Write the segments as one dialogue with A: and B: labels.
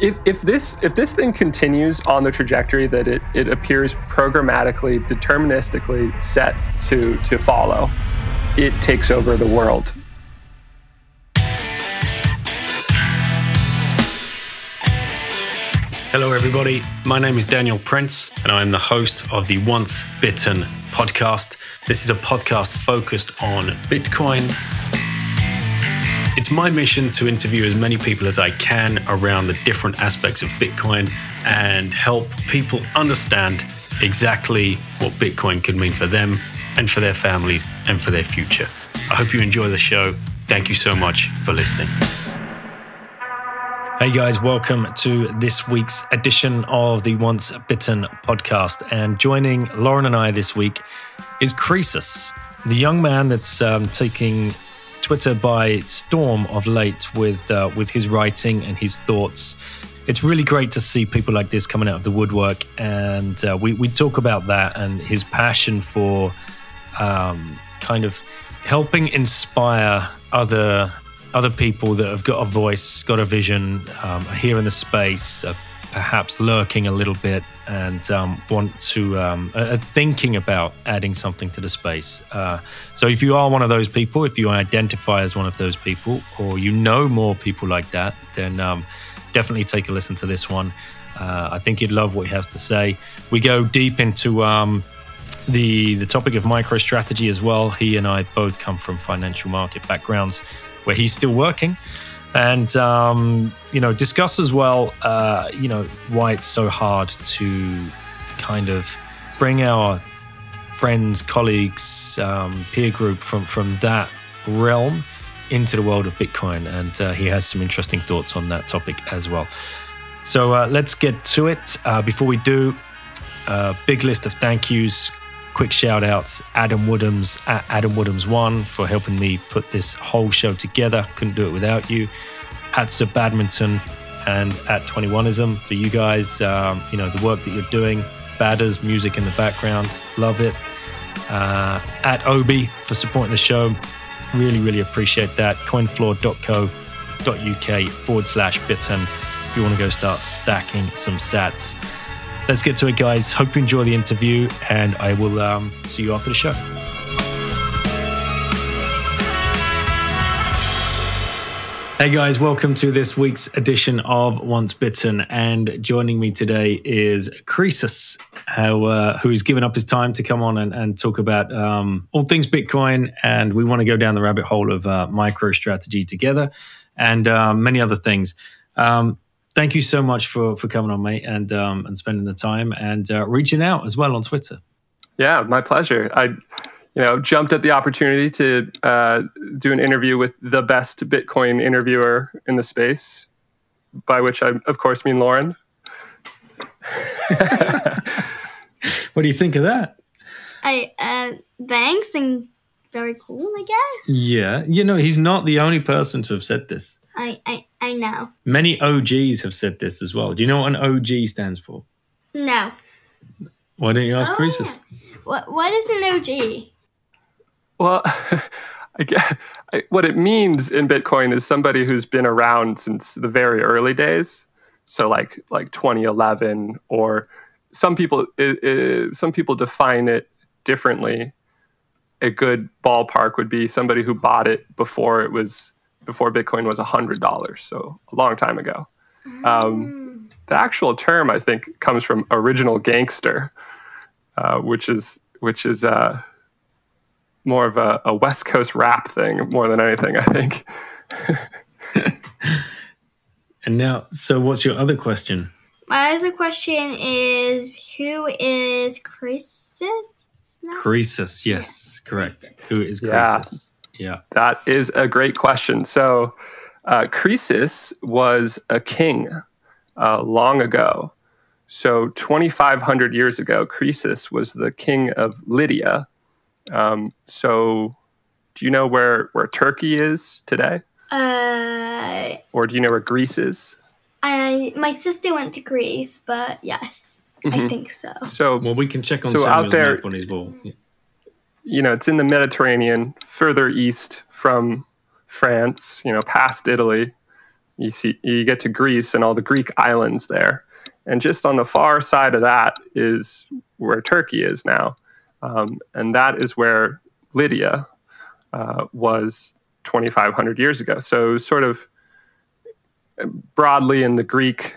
A: if, if this if this thing continues on the trajectory that it, it appears programmatically deterministically set to to follow it takes over the world
B: Hello, everybody. My name is Daniel Prince, and I'm the host of the Once Bitten podcast. This is a podcast focused on Bitcoin. It's my mission to interview as many people as I can around the different aspects of Bitcoin and help people understand exactly what Bitcoin could mean for them and for their families and for their future. I hope you enjoy the show. Thank you so much for listening. Hey guys, welcome to this week's edition of the Once Bitten podcast. And joining Lauren and I this week is Croesus, the young man that's um, taking Twitter by storm of late with uh, with his writing and his thoughts. It's really great to see people like this coming out of the woodwork, and uh, we we talk about that and his passion for um, kind of helping inspire other other people that have got a voice, got a vision, um, are here in the space, are perhaps lurking a little bit, and um, want to um, are thinking about adding something to the space. Uh, so, if you are one of those people, if you identify as one of those people, or you know more people like that, then um, definitely take a listen to this one. Uh, I think you'd love what he has to say. We go deep into um, the the topic of MicroStrategy as well. He and I both come from financial market backgrounds where he's still working, and um, you know discuss as well, uh, you know why it's so hard to kind of bring our friends, colleagues, um, peer group from from that realm into the world of Bitcoin, and uh, he has some interesting thoughts on that topic as well. So uh, let's get to it. Uh, before we do, a uh, big list of thank yous quick shout outs Adam Woodhams at Adam Woodhams1 for helping me put this whole show together. Couldn't do it without you. At Sir Badminton and at 21ism for you guys. Um, you know, the work that you're doing. Badders, music in the background. Love it. Uh, at Obi for supporting the show. Really, really appreciate that. coinfloor.co.uk forward slash bitten if you want to go start stacking some sats let's get to it, guys. Hope you enjoy the interview, and I will um, see you after the show. Hey guys, welcome to this week's edition of Once Bitten. And joining me today is Croesus, who, uh, who's given up his time to come on and, and talk about um, all things Bitcoin. And we want to go down the rabbit hole of uh, MicroStrategy together and uh, many other things. Um, thank you so much for for coming on, mate, and um, and spending the time and uh, reaching out as well on Twitter.
A: Yeah, my pleasure. I, you know, jumped at the opportunity to uh, do an interview with the best Bitcoin interviewer in the space, by which I, of course, mean Lauren.
B: what do you think of that?
C: I uh, thanks and very cool, I guess.
B: Yeah, you know, he's not the only person to have said this.
C: I, I, I know.
B: Many OGs have said this as well. Do you know what an OG stands for?
C: No.
B: Why don't you ask oh,
C: Yeah. What What is an OG?
A: Well, I guess, I, what it means in Bitcoin is somebody who's been around since the very early days. So like like 2011, or some people it, it, some people define it differently. A good ballpark would be somebody who bought it before it was before Bitcoin was $100, so a long time ago. Um, the actual term, I think, comes from original gangster, uh, which is which is uh, more of a, a, West Coast rap thing more than anything, I think.
B: and now, so what's your other question?
C: My other question is who is Croesus?
B: Croesus, yes, correct. Who is Croesus? Yeah. Yeah.
A: That is a great question. So, uh, Croesus was a king uh, long ago. So, 2,500 years ago, Croesus was the king of Lydia. Um, so, do you know where, where Turkey is today?
C: Uh,
A: or do you know where Greece is?
C: I my sister went to Greece, but yes, mm-hmm. I think so.
A: So,
B: well, we can check on so Samuel's out there, map on his wall. Yeah
A: you know, it's in the Mediterranean, further east from France, you know, past Italy. you see you get to Greece and all the Greek islands there, and just on the far side of that is where Turkey is now, um, and that is where Lydia uh, was 2,500 years ago. So sort of broadly in the Greek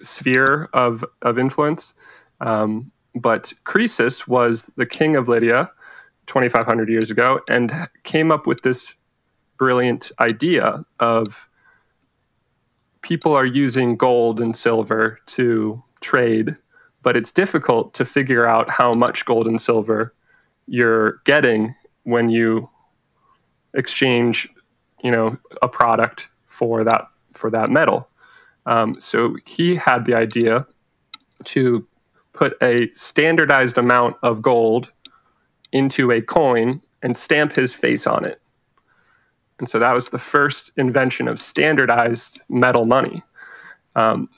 A: sphere of of influence. Um, but Croesus was the king of Lydia 2,500 years ago and came up with this brilliant idea of people are using gold and silver to trade, but it's difficult to figure out how much gold and silver you're getting when you exchange, you know, a product for that for that metal. Um, so he had the idea to put a standardized amount of gold into a coin and stamp his face on it. And so that was the first invention of standardized metal money, um,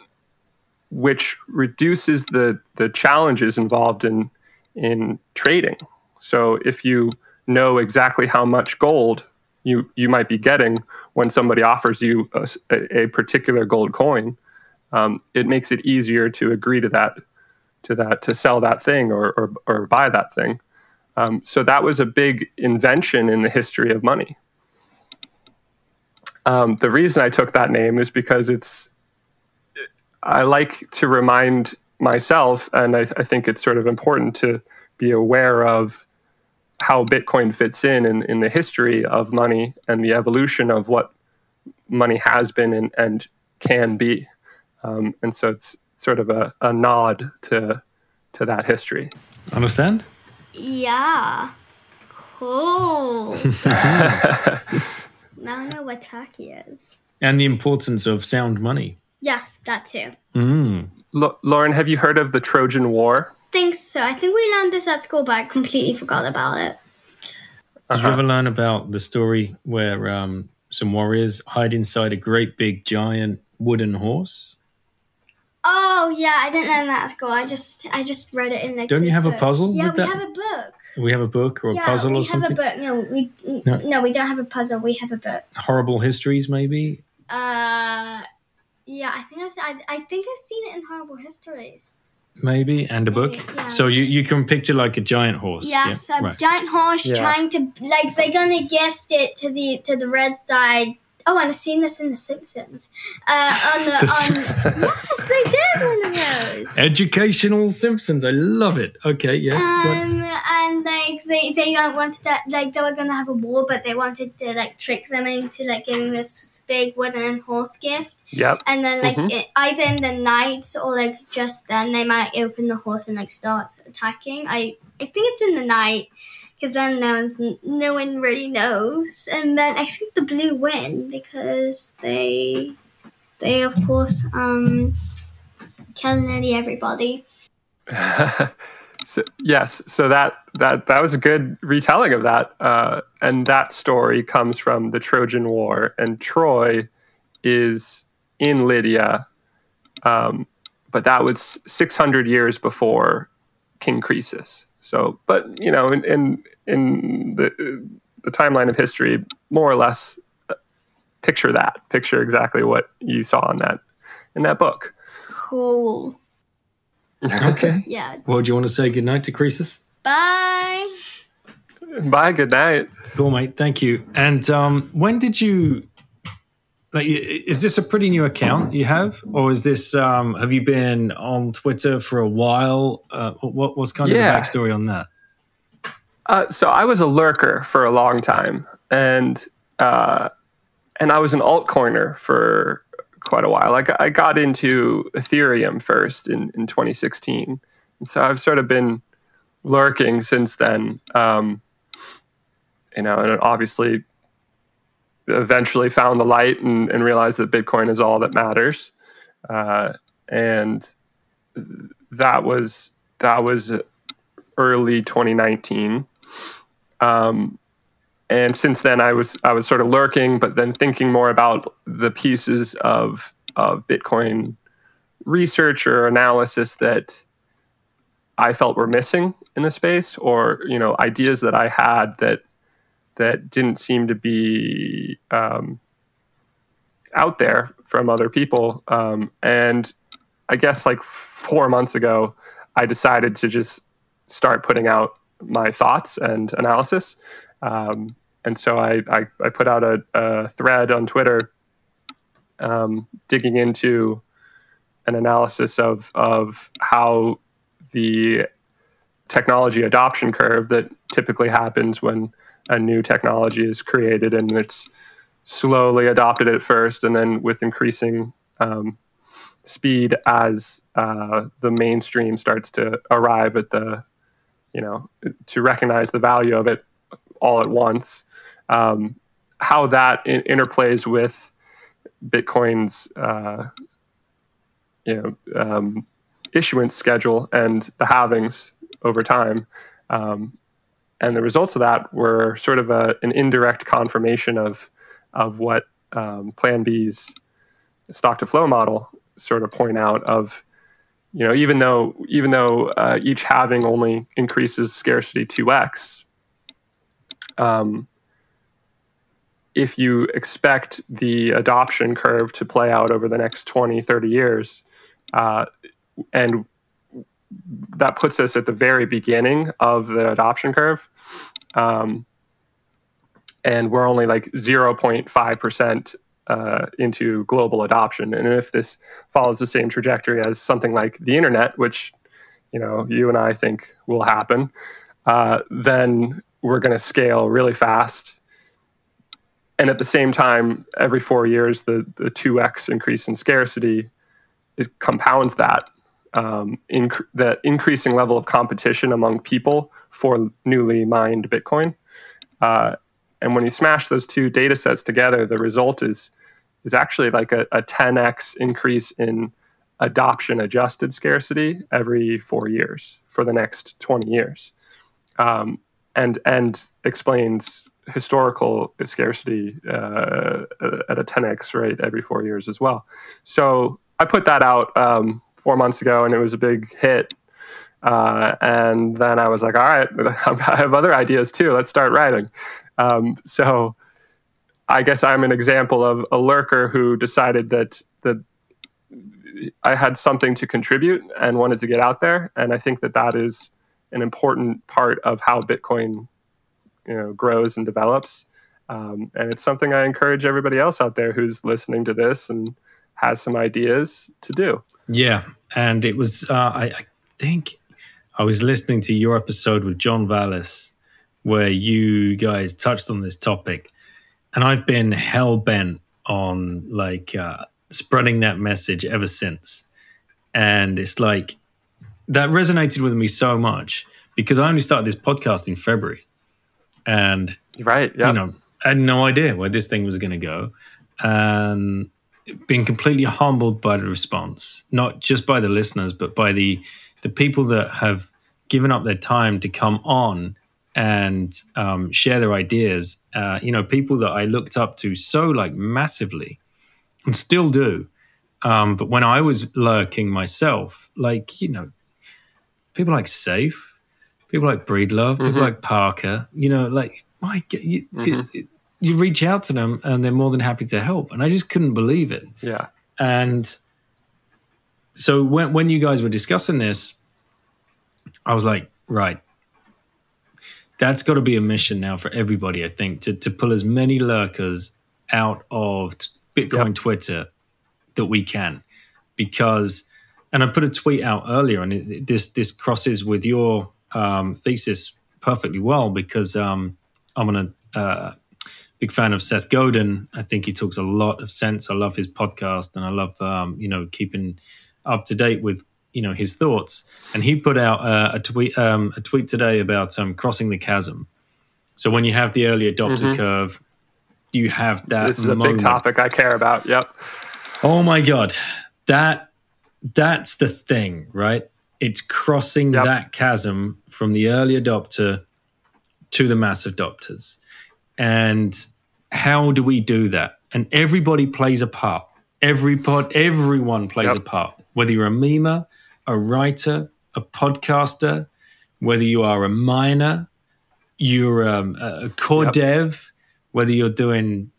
A: which reduces the, the challenges involved in, in trading. So if you know exactly how much gold you, you might be getting when somebody offers you a, a particular gold coin, um, it makes it easier to agree to that, to that, to sell that thing or, or, or buy that thing. Um, so that was a big invention in the history of money. Um, the reason I took that name is because it's I like to remind myself, and I, I, think it's sort of important to be aware of how Bitcoin fits in, in in the history of money and the evolution of what money has been and, and can be. Um, and so it's sort of a, a nod to to that history.
B: Understand?
C: Yeah. Cool. now I know what Turkey is.
B: And the importance of sound money.
C: Yes, that too.
B: Mm.
A: L- Lauren, have you heard of the Trojan War?
C: think so. I think we learned this at school, but I completely forgot about it.
B: Did uh-huh. you ever learn about the story where um, some warriors hide inside a great big giant wooden horse?
C: Oh yeah, I didn't learn that at school. I just I just read it in the.
B: Don't you have
C: book.
B: a puzzle?
C: Yeah,
B: we that?
C: have a book.
B: We have a book or a puzzle or something.
C: we have a book. No, we no. no, we don't have a puzzle. We have a book.
B: Horrible histories, maybe.
C: Uh, yeah, I think I've I, I think I've seen it in horrible histories
B: maybe and a book yeah. so you, you can picture like a giant horse
C: yes yeah? a right. giant horse yeah. trying to like they're gonna gift it to the to the red side Oh, and I've seen this in The Simpsons. Uh, on the, on, yes, they did one of those.
B: Educational Simpsons. I love it. Okay, yes.
C: Um, and like they they wanted that like they were gonna have a war, but they wanted to like trick them into like giving this big wooden horse gift.
A: Yep.
C: And then like mm-hmm. it, either in the night or like just then they might open the horse and like start attacking. I I think it's in the night because then no one really knows. And then I think the blue win because they they of course um kill nearly everybody.
A: so, yes, so that that that was a good retelling of that, uh, and that story comes from the Trojan War, and Troy is in Lydia, um, but that was 600 years before King Croesus. So, but you know, in in, in the the timeline of history, more or less, uh, picture that. Picture exactly what you saw in that in that book.
C: Cool.
B: Okay.
C: yeah.
B: Well, do you want to say goodnight to Croesus?
C: Bye.
A: Bye. Good night.
B: Cool, mate. Thank you. And um, when did you like, is this a pretty new account you have, or is this? Um, have you been on Twitter for a while? Uh, what was kind yeah. of the backstory on that?
A: Uh, so I was a lurker for a long time, and uh, and I was an altcoiner for quite a while. Like I got into Ethereum first in in 2016, and so I've sort of been lurking since then. Um, you know, and obviously eventually found the light and, and realized that Bitcoin is all that matters. Uh, and that was that was early 2019. Um, and since then, I was I was sort of lurking, but then thinking more about the pieces of of Bitcoin research or analysis that I felt were missing in the space, or you know ideas that I had that that didn't seem to be um, out there from other people. Um, and I guess like four months ago, I decided to just start putting out my thoughts and analysis. Um, and so I, I, I, put out a, a thread on Twitter um, digging into an analysis of, of how the technology adoption curve that typically happens when a new technology is created and it's slowly adopted at first and then with increasing um, speed as uh, the mainstream starts to arrive at the you know to recognize the value of it all at once. Um, how that in- interplays with bitcoin's uh, you know um, issuance schedule and the halvings over time um, and the results of that were sort of a, an indirect confirmation of of what um, Plan B's stock to flow model sort of point out of you know even though even though uh, each halving only increases scarcity 2x um, if you expect the adoption curve to play out over the next 20 30 years uh, and that puts us at the very beginning of the adoption curve. Um, and we're only like 0.5% uh, into global adoption. And if this follows the same trajectory as something like the internet, which you know you and I think will happen, uh, then we're going to scale really fast. And at the same time, every four years, the the two x increase in scarcity it compounds that um, inc- the increasing level of competition among people for newly mined Bitcoin. Uh, and when you smash those two data sets together, the result is is actually like a, a 10x increase in adoption adjusted scarcity every four years for the next 20 years, um, and and explains historical scarcity uh, at a 10x rate every four years as well. So I put that out. Um, four months ago, and it was a big hit. Uh, and then I was like, all right, I have other ideas too. Let's start writing. Um, so I guess I'm an example of a lurker who decided that that I had something to contribute and wanted to get out there. And I think that that is an important part of how Bitcoin, you know, grows and develops. Um, and it's something I encourage everybody else out there who's listening to this and has some ideas to do.
B: Yeah, and it was uh, I, I, think I was listening to your episode with John Vallis where you guys touched on this topic, and I've been hell bent on like uh, spreading that message ever since, and it's like that resonated with me so much because I only started this podcast in February, and
A: right, yeah.
B: you know, I had no idea where this thing was going to go, and been completely humbled by the response, not just by the listeners, but by the the people that have given up their time to come on and um, share their ideas. Uh, you know, people that I looked up to so like massively, and still do. Um, but when I was lurking myself, like you know, people like Saif, people like Breedlove, mm-hmm. people like Parker, you know, like my, you, mm-hmm. it, it, you reach out to them and they're more than happy to help. And I just couldn't believe it.
A: Yeah.
B: And so when when you guys were discussing this, I was like, right, that's got to be a mission now for everybody. I think to to pull as many lurkers out of Bitcoin yep. Twitter that we can, because, and I put a tweet out earlier, and it, this this crosses with your um, thesis perfectly well because um, I'm gonna uh, big fan of Seth Godin. I think he talks a lot of sense. I love his podcast, and I love um, you know keeping up to date with you know his thoughts. And he put out uh, a tweet um, a tweet today about um, crossing the chasm. So when you have the early adopter mm-hmm. curve, you have that.
A: This is moment. a big topic I care about. Yep.
B: Oh my god, that that's the thing, right? It's crossing yep. that chasm from the early adopter to the mass adopters and how do we do that? And everybody plays a part. Every pod, everyone plays yep. a part. Whether you're a memer, a writer, a podcaster, whether you are a miner, you're um, a core yep. dev, whether you're doing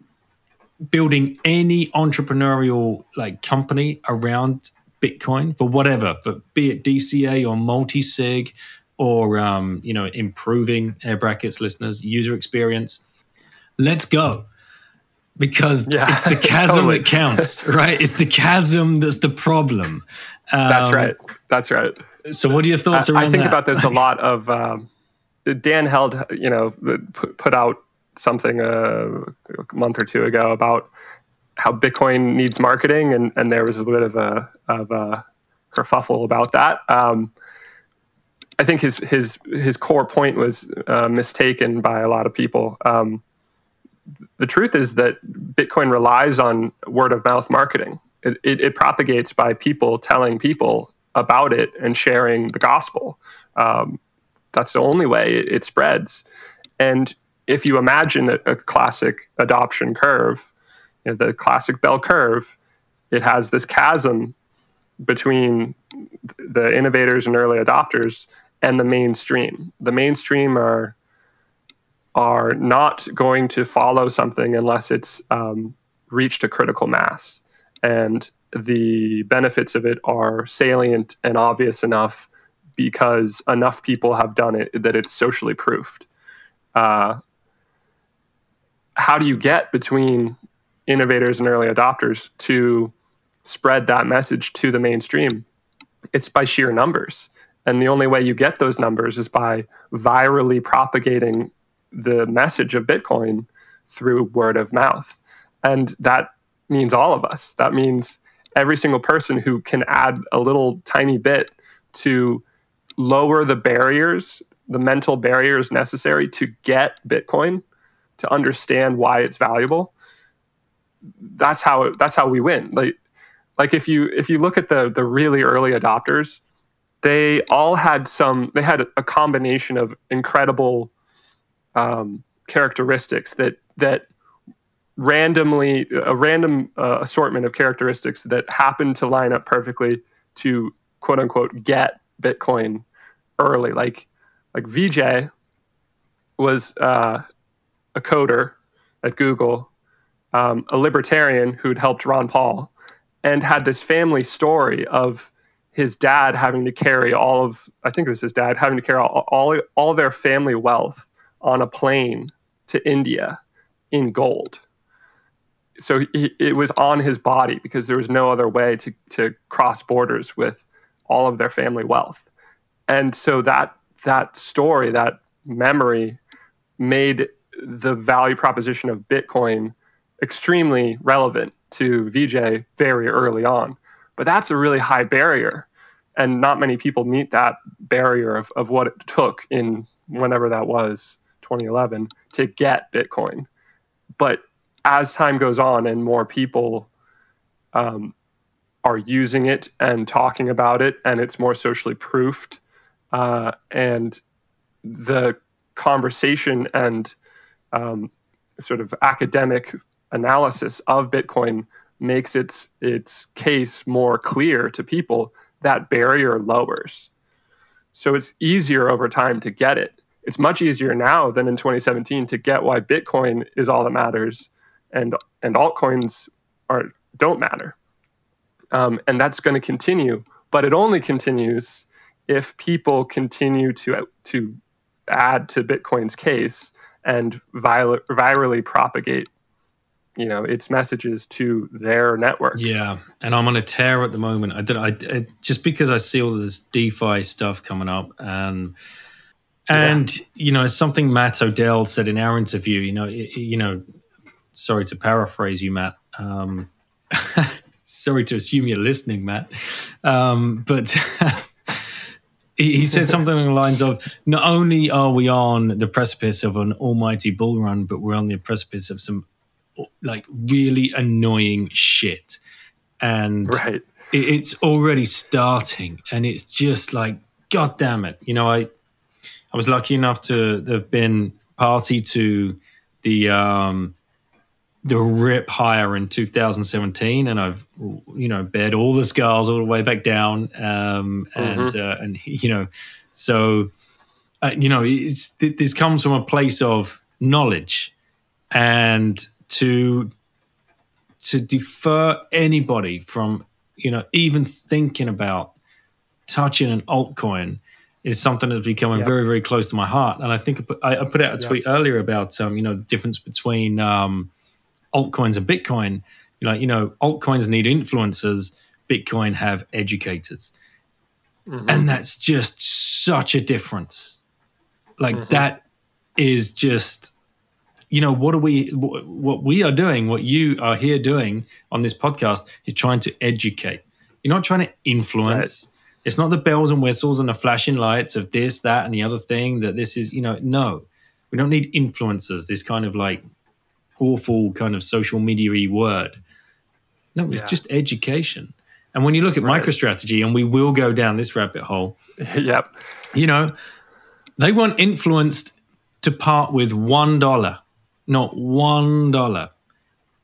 B: building any entrepreneurial like company around Bitcoin for whatever, for be it DCA or multi sig or um, you know improving air brackets listeners user experience, let's go because yeah, it's the chasm totally. that counts, right? It's the chasm that's the problem.
A: Um, that's right. That's right.
B: So, what are your thoughts around? That?
A: I think
B: that?
A: about this a lot. Of um, Dan Held, you know, put out something a, a month or two ago about how Bitcoin needs marketing, and, and there was a bit of a of a kerfuffle about that. Um, I think his his his core point was uh, mistaken by a lot of people. Um, the truth is that Bitcoin relies on word of mouth marketing. It, it, it, propagates by people telling people about it and sharing the gospel. Um, that's the only way it, it, spreads. And if you imagine a, a classic adoption curve, you know, the classic bell curve, it has this chasm between the innovators and early adopters and the mainstream. The mainstream are are not going to follow something unless it's um, reached a critical mass. And the benefits of it are salient and obvious enough because enough people have done it that it's socially proofed. Uh, how do you get between innovators and early adopters to spread that message to the mainstream? It's by sheer numbers. And the only way you get those numbers is by virally propagating the message of Bitcoin through word of mouth. And that means all of us. That means every single person who can add a little tiny bit to lower the barriers, the mental barriers necessary to get Bitcoin, to understand why it's valuable. That's how that's how we win. Like like if you if you look at the the really early adopters, they all had some they had a combination of incredible um, characteristics that that randomly a random uh, assortment of characteristics that happen to line up perfectly to quote unquote get Bitcoin early. Like like Vijay was uh, a coder at Google, um, a libertarian who'd helped Ron Paul, and had this family story of his dad having to carry all of I think it was his dad having to carry all all, all their family wealth on a plane to India in gold. So he, it was on his body because there was no other way to, to cross borders with all of their family wealth. And so that that story, that memory made the value proposition of Bitcoin extremely relevant to Vijay very early on. But that's a really high barrier. And not many people meet that barrier of, of what it took in whenever that was 2011 to get Bitcoin. But as time goes on and more people um, are using it and talking about it, and it's more socially proofed, uh, and the conversation and um, sort of academic analysis of Bitcoin makes its its case more clear to people, that barrier lowers. So it's easier over time to get it it's much easier now than in 2017 to get why Bitcoin is all that matters, and and altcoins are don't matter, um, and that's going to continue. But it only continues if people continue to to add to Bitcoin's case and vir- virally propagate you know its messages to their network.
B: Yeah, and I'm on a tear at the moment. I did I, I just because I see all this DeFi stuff coming up and and yeah. you know, something Matt Odell said in our interview. You know, you know, sorry to paraphrase you, Matt. Um, sorry to assume you're listening, Matt. Um, but he, he said something along the lines of, "Not only are we on the precipice of an almighty bull run, but we're on the precipice of some like really annoying shit." And
A: right.
B: it's already starting, and it's just like, God damn it! You know, I I was lucky enough to have been party to the um, the rip higher in 2017, and I've you know bed all the scars all the way back down, um, and mm-hmm. uh, and you know, so uh, you know, this comes from a place of knowledge, and to to defer anybody from you know even thinking about touching an altcoin is something that's becoming very very close to my heart. And i think i put, I, I put out a tweet earlier about um, you know the difference between um, altcoins and bitcoin. You know you know altcoins need influencers. Bitcoin have educators. Mm-hmm. and that's just such a difference. Like mm-hmm. that is just you know what are we what we are doing what you are here doing on this podcast is trying to educate. You're not trying to influence right. It's not the bells and whistles and the flashing lights of this that and the other thing that this is you know no we don't need influencers this kind of like awful kind of social media word no it's yeah. just education and when you look at right. microstrategy and we will go down this rabbit hole
A: yep
B: you know they weren't influenced to part with one dollar not one dollar.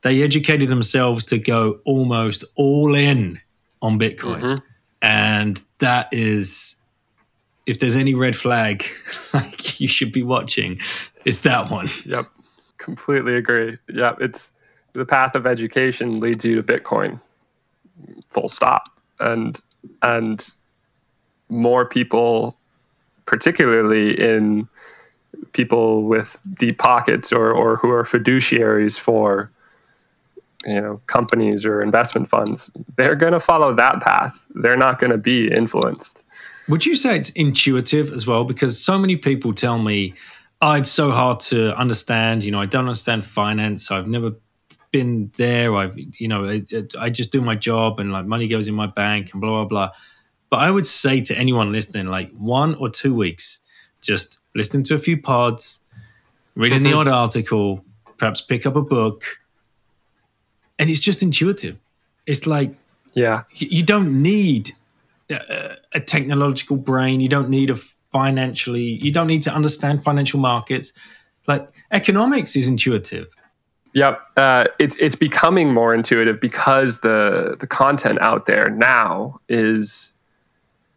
B: They educated themselves to go almost all in on Bitcoin. Mm-hmm. And that is, if there's any red flag, like you should be watching, it's that one.
A: Yep. Completely agree. Yep. It's the path of education leads you to Bitcoin. Full stop. And, and more people, particularly in people with deep pockets or, or who are fiduciaries for you know companies or investment funds they're going to follow that path. They're not going to be influenced.
B: Would you say it's intuitive as well? Because so many people tell me oh, it's so hard to understand. You know i don't understand finance. I've never been there. I've you know I, I just do my job and like money goes in my bank and blah blah blah. But i would say to anyone listening like one or two weeks just listen to a few pods, reading mm-hmm. the odd article, perhaps pick up a book, and it's just intuitive. It's like,
A: yeah,
B: you don't need a, a technological brain. You don't need a financially. You don't need to understand financial markets. Like economics is intuitive.
A: Yep, uh, it's it's becoming more intuitive because the the content out there now is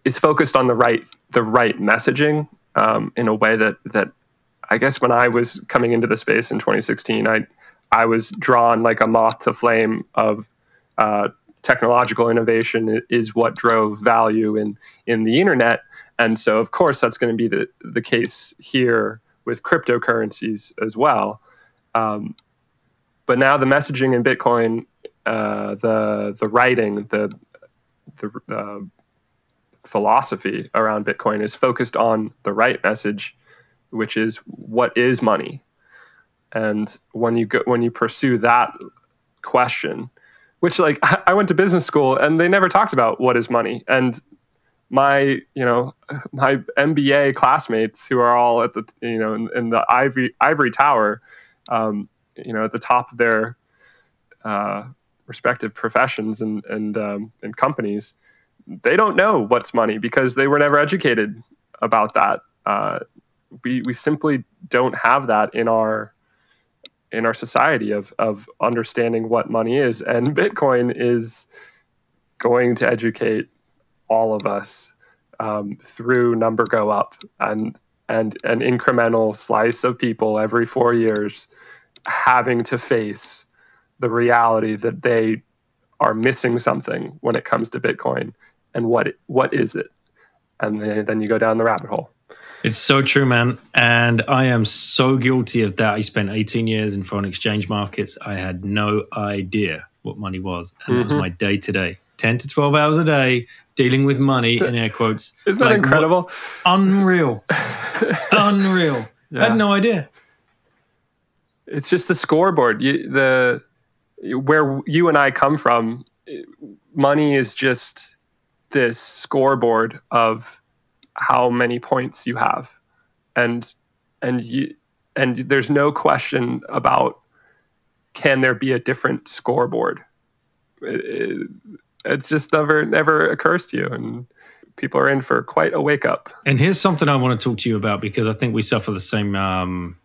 A: is focused on the right the right messaging um, in a way that that I guess when I was coming into the space in 2016, I I was drawn like a moth to flame of uh, technological innovation is what drove value in in the internet, and so of course that's going to be the the case here with cryptocurrencies as well. Um, but now the messaging in Bitcoin, uh, the the writing, the the uh, philosophy around Bitcoin is focused on the right message, which is what is money. And when you go, when you pursue that question, which like I went to business school and they never talked about what is money. And my you know my MBA classmates who are all at the you know in, in the ivory ivory tower, um, you know at the top of their uh, respective professions and and um, and companies they don't know what's money because they were never educated about that. Uh, we we simply don't have that in our in our society of of understanding what money is, and Bitcoin is going to educate all of us um, through number go up and and an incremental slice of people every four years having to face the reality that they are missing something when it comes to Bitcoin and what what is it? And then, then you go down the rabbit hole
B: it's so true man. And i am so guilty of that. I spent 18 years in foreign exchange markets. I had no idea what money was. And mm-hmm. that was mm-hmm. my day to day. 10 to 12 hours a day dealing with money in air quotes
A: isn't that like, incredible? What,
B: unreal. Unreal. Yeah. i had no idea.
A: It's just a scoreboard. You, the where you and i come from money is just this scoreboard of how many points you have. And and you and there's no question about can there be a different scoreboard. It, it's just never never occurs to you and people are in for quite a wake up.
B: And here's something i want to talk to you about because i think we suffer the same um,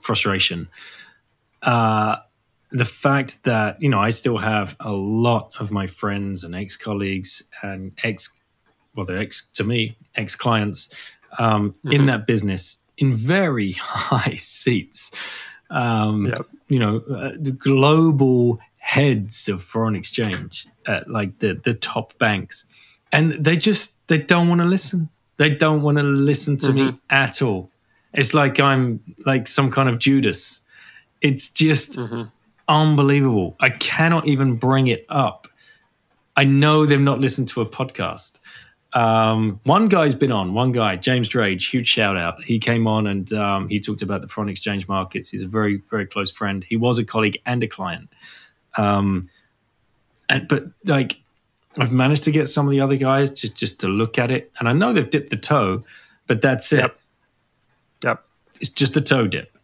B: frustration. Uh, the fact that you know I still have a lot of my friends and ex colleagues and ex well they're ex to me ex clients um, mm-hmm. in that business in very high seats. Um, yep. You know, uh, the global heads of foreign exchange at like the the top banks, and they just they don't want to listen. They don't want to listen to mm-hmm. me at all. It's like I'm like some kind of Judas. It's just mm-hmm. unbelievable. I cannot even bring it up. I know they've not listened to a podcast. Um, one guy's been on, one guy, James Drage, huge shout out. He came on and um, he talked about the foreign exchange markets. He's a very, very close friend. He was a colleague and a client. Um, and but like I've managed to get some of the other guys just just to look at it, and I know they've dipped the toe, but that's it.
A: Yep. yep.
B: It's just a toe dip.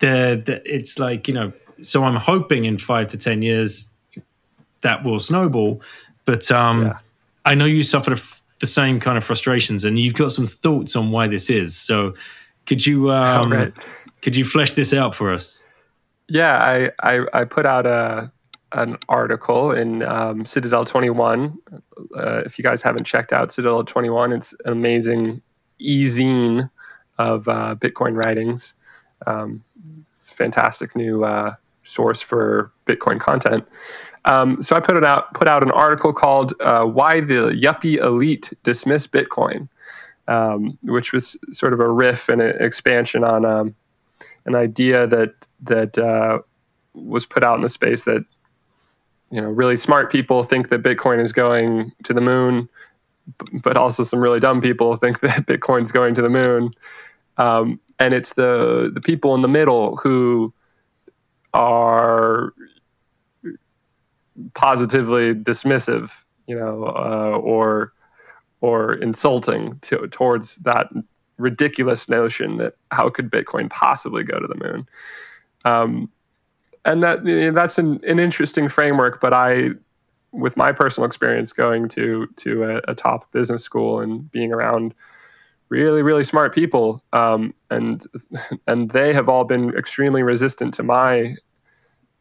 B: The, the it's like you know. So I'm hoping in five to ten years that will snowball, but um, yeah. I know you suffered the same kind of frustrations, and you've got some thoughts on why this is. So could you um, right. could you flesh this out for us?
A: Yeah, I, I, I put out a an article in um, Citadel 21. Uh, if you guys haven't checked out Citadel 21, it's an amazing e-zine of uh, Bitcoin writings. Um, fantastic new uh, source for Bitcoin content. Um, so I put it out put out an article called uh, "Why the Yuppie Elite Dismiss Bitcoin," um, which was sort of a riff and an expansion on um, an idea that that uh, was put out in the space that you know really smart people think that Bitcoin is going to the moon, but also some really dumb people think that Bitcoin's going to the moon. Um, and it's the the people in the middle who are positively dismissive, you know, uh, or or insulting to, towards that ridiculous notion that how could Bitcoin possibly go to the moon? Um, and that that's an, an interesting framework, but I, with my personal experience going to to a, a top business school and being around really really smart people, um, and and they have all been extremely resistant to my,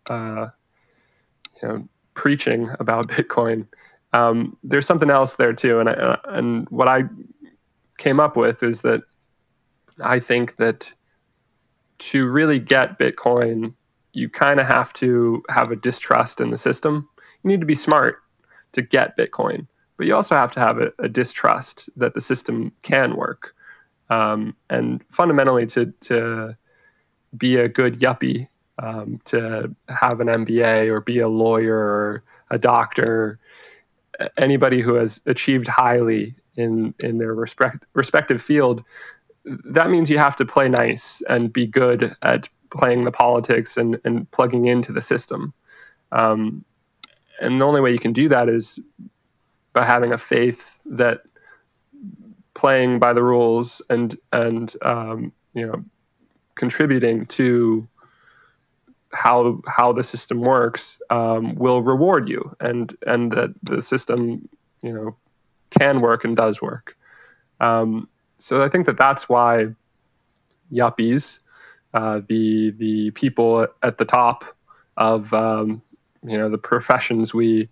A: uh, you know, preaching about Bitcoin. Um, there's something else there too, and I, and what I came up with is that I think that to really get Bitcoin, you kind of have to have a distrust in the system. You need to be smart to get Bitcoin, but you also have to have a, a distrust that the system can work. Um, and fundamentally, to, to be a good yuppie, um, to have an MBA or be a lawyer or a doctor, anybody who has achieved highly in in their respect, respective field, that means you have to play nice and be good at playing the politics and, and plugging into the system. Um, and the only way you can do that is by having a faith that playing by the rules and and um, you know contributing to how how the system works um, will reward you and and that the system you know can work and does work. Um, so I think that that's why yuppies, uh, the the people at the top of um, you know the professions we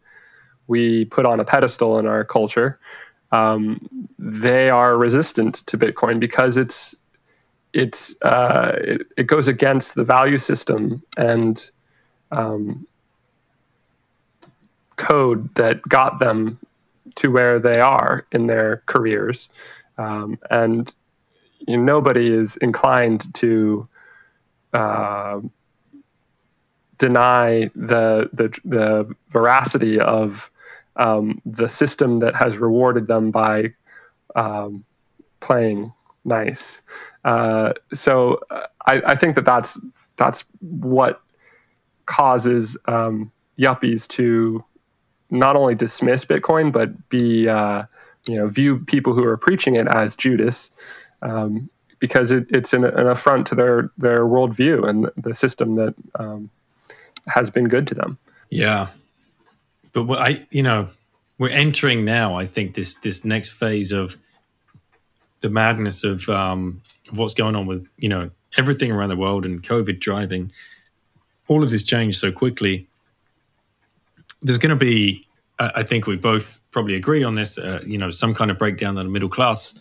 A: we put on a pedestal in our culture, um, they are resistant to Bitcoin because it's it's uh, it, it, goes against the value system and um, code that got them to where they are in their careers, um, and you know, nobody is inclined to uh, deny the, the, the veracity of um, the system that has rewarded them by um, playing nice. Uh, so uh, I, I, think that that's that's what causes um, yuppies to not only dismiss Bitcoin but be uh, you know view people who are preaching it as Judas. Um, because it, it's an, an, affront to their their worldview and the system that um, has been good to them.
B: Yeah, but what I you know we're entering now. I think this this next phase of the madness of um, what's going on with you know everything around the world and COVID driving all of this change so quickly. There's going to be I think we both probably agree on this. Uh, you know, some kind of breakdown in the middle class,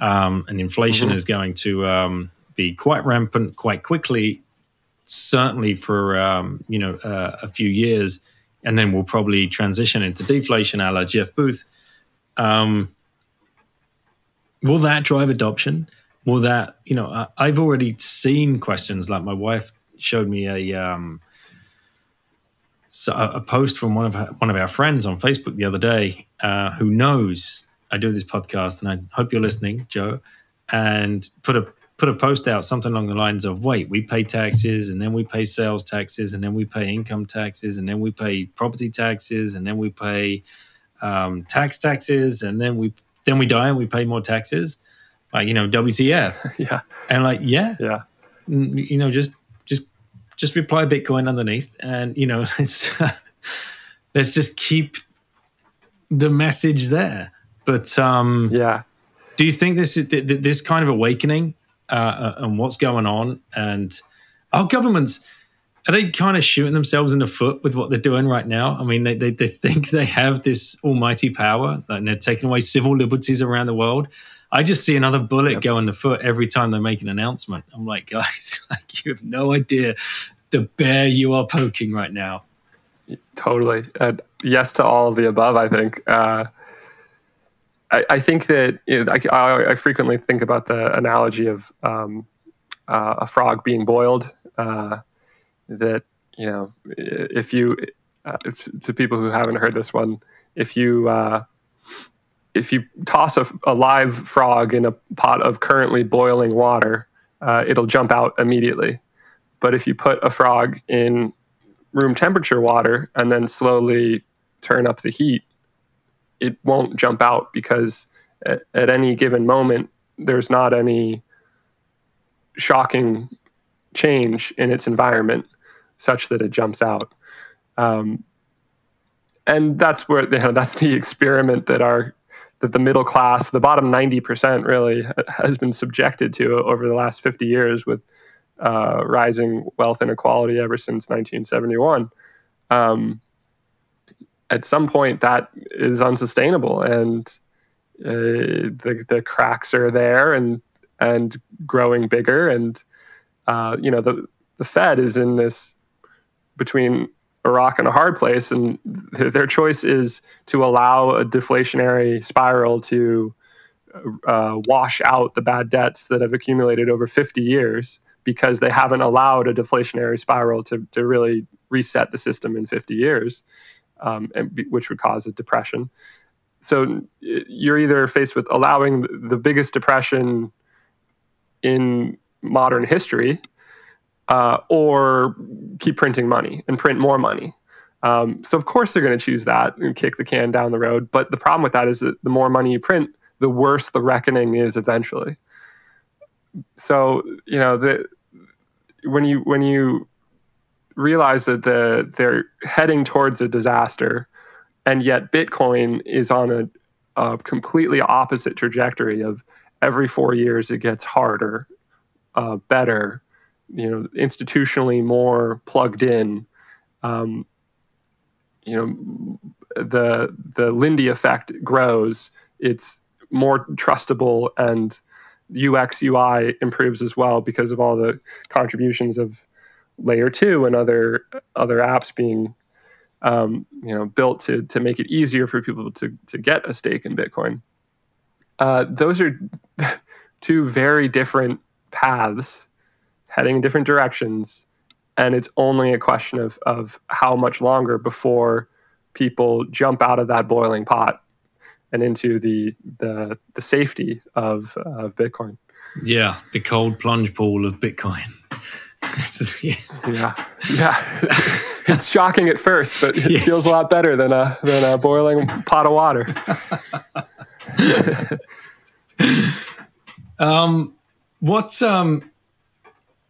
B: um, and inflation mm-hmm. is going to um, be quite rampant quite quickly. certainly for um, you know uh, a few years, and then we'll probably transition into deflation, a la Jeff Booth. Um, will that drive adoption? Will that you know? I, have already seen questions like my wife showed me a um, so a, post from one of her, one of our friends on Facebook the other day uh, who knows I do this podcast, and I hope you're listening, Joe, and put a put a post out something along the lines of wait we pay taxes and then we pay sales taxes and then we pay income taxes and then we pay property taxes and then we pay um, tax taxes and then we then we die and we pay more taxes? Like you know wtf
A: yeah.
B: And like yeah.
A: Yeah.
B: You know just just just reply bitcoin underneath and you know let's let's just keep the message there. But um
A: yeah.
B: do you think this is this kind of awakening uh, uh, and what's going on. And our governments, are they kind of shooting themselves in the foot with what they're doing right now? I mean, they, they, they think they have this almighty power and they're taking away civil liberties around the world. I just see another bullet yep. go in the foot every time they make an announcement. I'm like, guys, like you have no idea the bear you are poking right now.
A: Totally. And yes to all the above, I think. Uh, I, I think that you know, I, I, frequently think about the analogy of um, uh, a frog being boiled. Uh, that you know, if you uh, if, to people who haven't heard this one, if you uh, if you toss a, a, live frog in a pot of currently boiling water, uh, it'll jump out immediately. But if you put a frog in room temperature water and then slowly turn up the heat, it won't jump out because at, at any given moment there's not any shocking change in its environment such that it jumps out. Um, and that's where you know that's the experiment that our that the middle class, the bottom 90% really has been subjected to over the last 50 years with uh, rising wealth inequality ever since 1971. Um, at some point that is unsustainable and uh, the the cracks are there and and growing bigger and uh, you know the the Fed is in this between a rock and a hard place and th- their choice is to allow a deflationary spiral to uh, wash out the bad debts that have accumulated over 50 years because they haven't allowed a deflationary spiral to, to really reset the system in 50 years um, and, which would cause a depression. So you're either faced with allowing the biggest depression in modern history, uh, or keep printing money and print more money. Um, so of course they're going to choose that and kick the can down the road. But the problem with that is that the more money you print, the worse the reckoning is eventually. So you know the when you when you realize that the they're heading towards a disaster, and yet Bitcoin is on a, a completely opposite trajectory of every four years it gets harder, uh, better, you know, institutionally more plugged in. Um, you know, the the Lindy effect grows. It's more trustable and UX UI improves as well because of all the contributions of layer two and other other apps being um, you know built to to make it easier for people to to get a stake in Bitcoin. Uh, those are two very different paths heading in different directions, and it's only a question of of how much longer before people jump out of that boiling pot and into the the the safety of of Bitcoin.
B: Yeah, the cold plunge pool of Bitcoin.
A: yeah, yeah. it's shocking at first, but it yes. feels a lot better than a than a boiling pot of water.
B: um, what's um,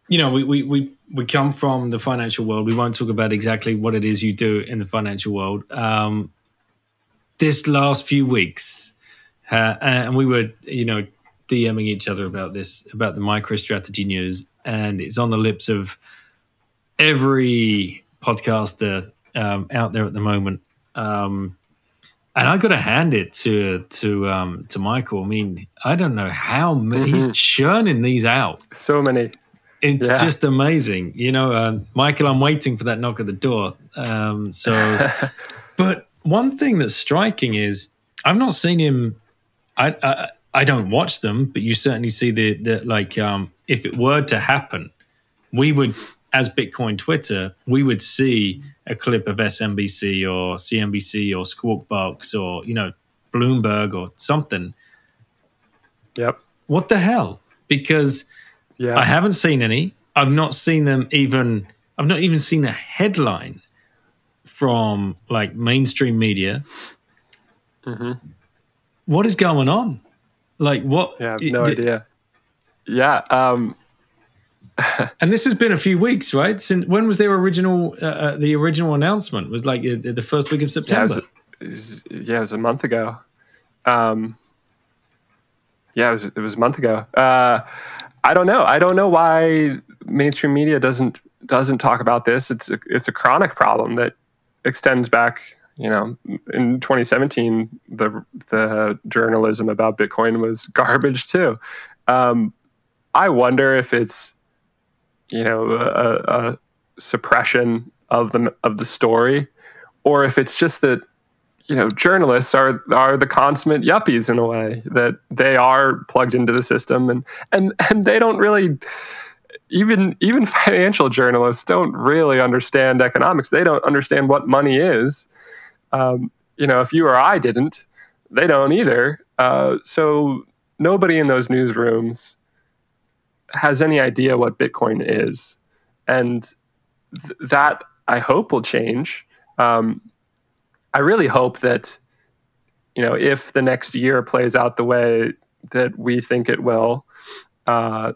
B: you know, we, we we we come from the financial world. We won't talk about exactly what it is you do in the financial world. Um, this last few weeks, uh, and we were, you know, DMing each other about this, about the MicroStrategy news, and it's on the lips of every podcaster um, out there at the moment. Um, and I got to hand it to to um, to Michael. I mean, I don't know how many mm-hmm. he's churning these out.
A: So many.
B: it's yeah. just amazing. You know, uh, Michael, I'm waiting for that knock at the door. Um, so, but one thing that's striking is I've not seen him. I, I I don't watch them, but you certainly see the the like. Um, if it were to happen, we would, as Bitcoin Twitter, we would see a clip of SMBC or CNBC or Squawk Box or you know Bloomberg or something.
A: Yep.
B: What the hell? Because yeah. I haven't seen any. I've not seen them even. I've not even seen a headline from like mainstream media. Mm-hmm. What is going on? Like what?
A: Yeah, no d- idea. Yeah. Um,
B: and this has been a few weeks, right? Since when was their original? Uh, uh the original announcement It was like uh, the first week of September.
A: Yeah, it was, yeah, it was a month ago. Um, yeah, it was, it was a month ago. Uh, I don't know. I don't know why mainstream media doesn't doesn't talk about this. It's a, it's a chronic problem that extends back you know, in 2017, the the journalism about Bitcoin was garbage too. Um, I wonder if it's, you know, a, a, suppression of the of the story, or if it's just that, you know, journalists are are the consummate yuppies in a way that they are plugged into the system and and and they don't really even even financial journalists don't really understand economics. They don't understand what money is um, you know, if you or I didn't, they don't either. Uh, so nobody in those newsrooms has any idea what Bitcoin is, and th- that I hope will change. Um, I really hope that you know if the next year plays out the way that we think it will, uh,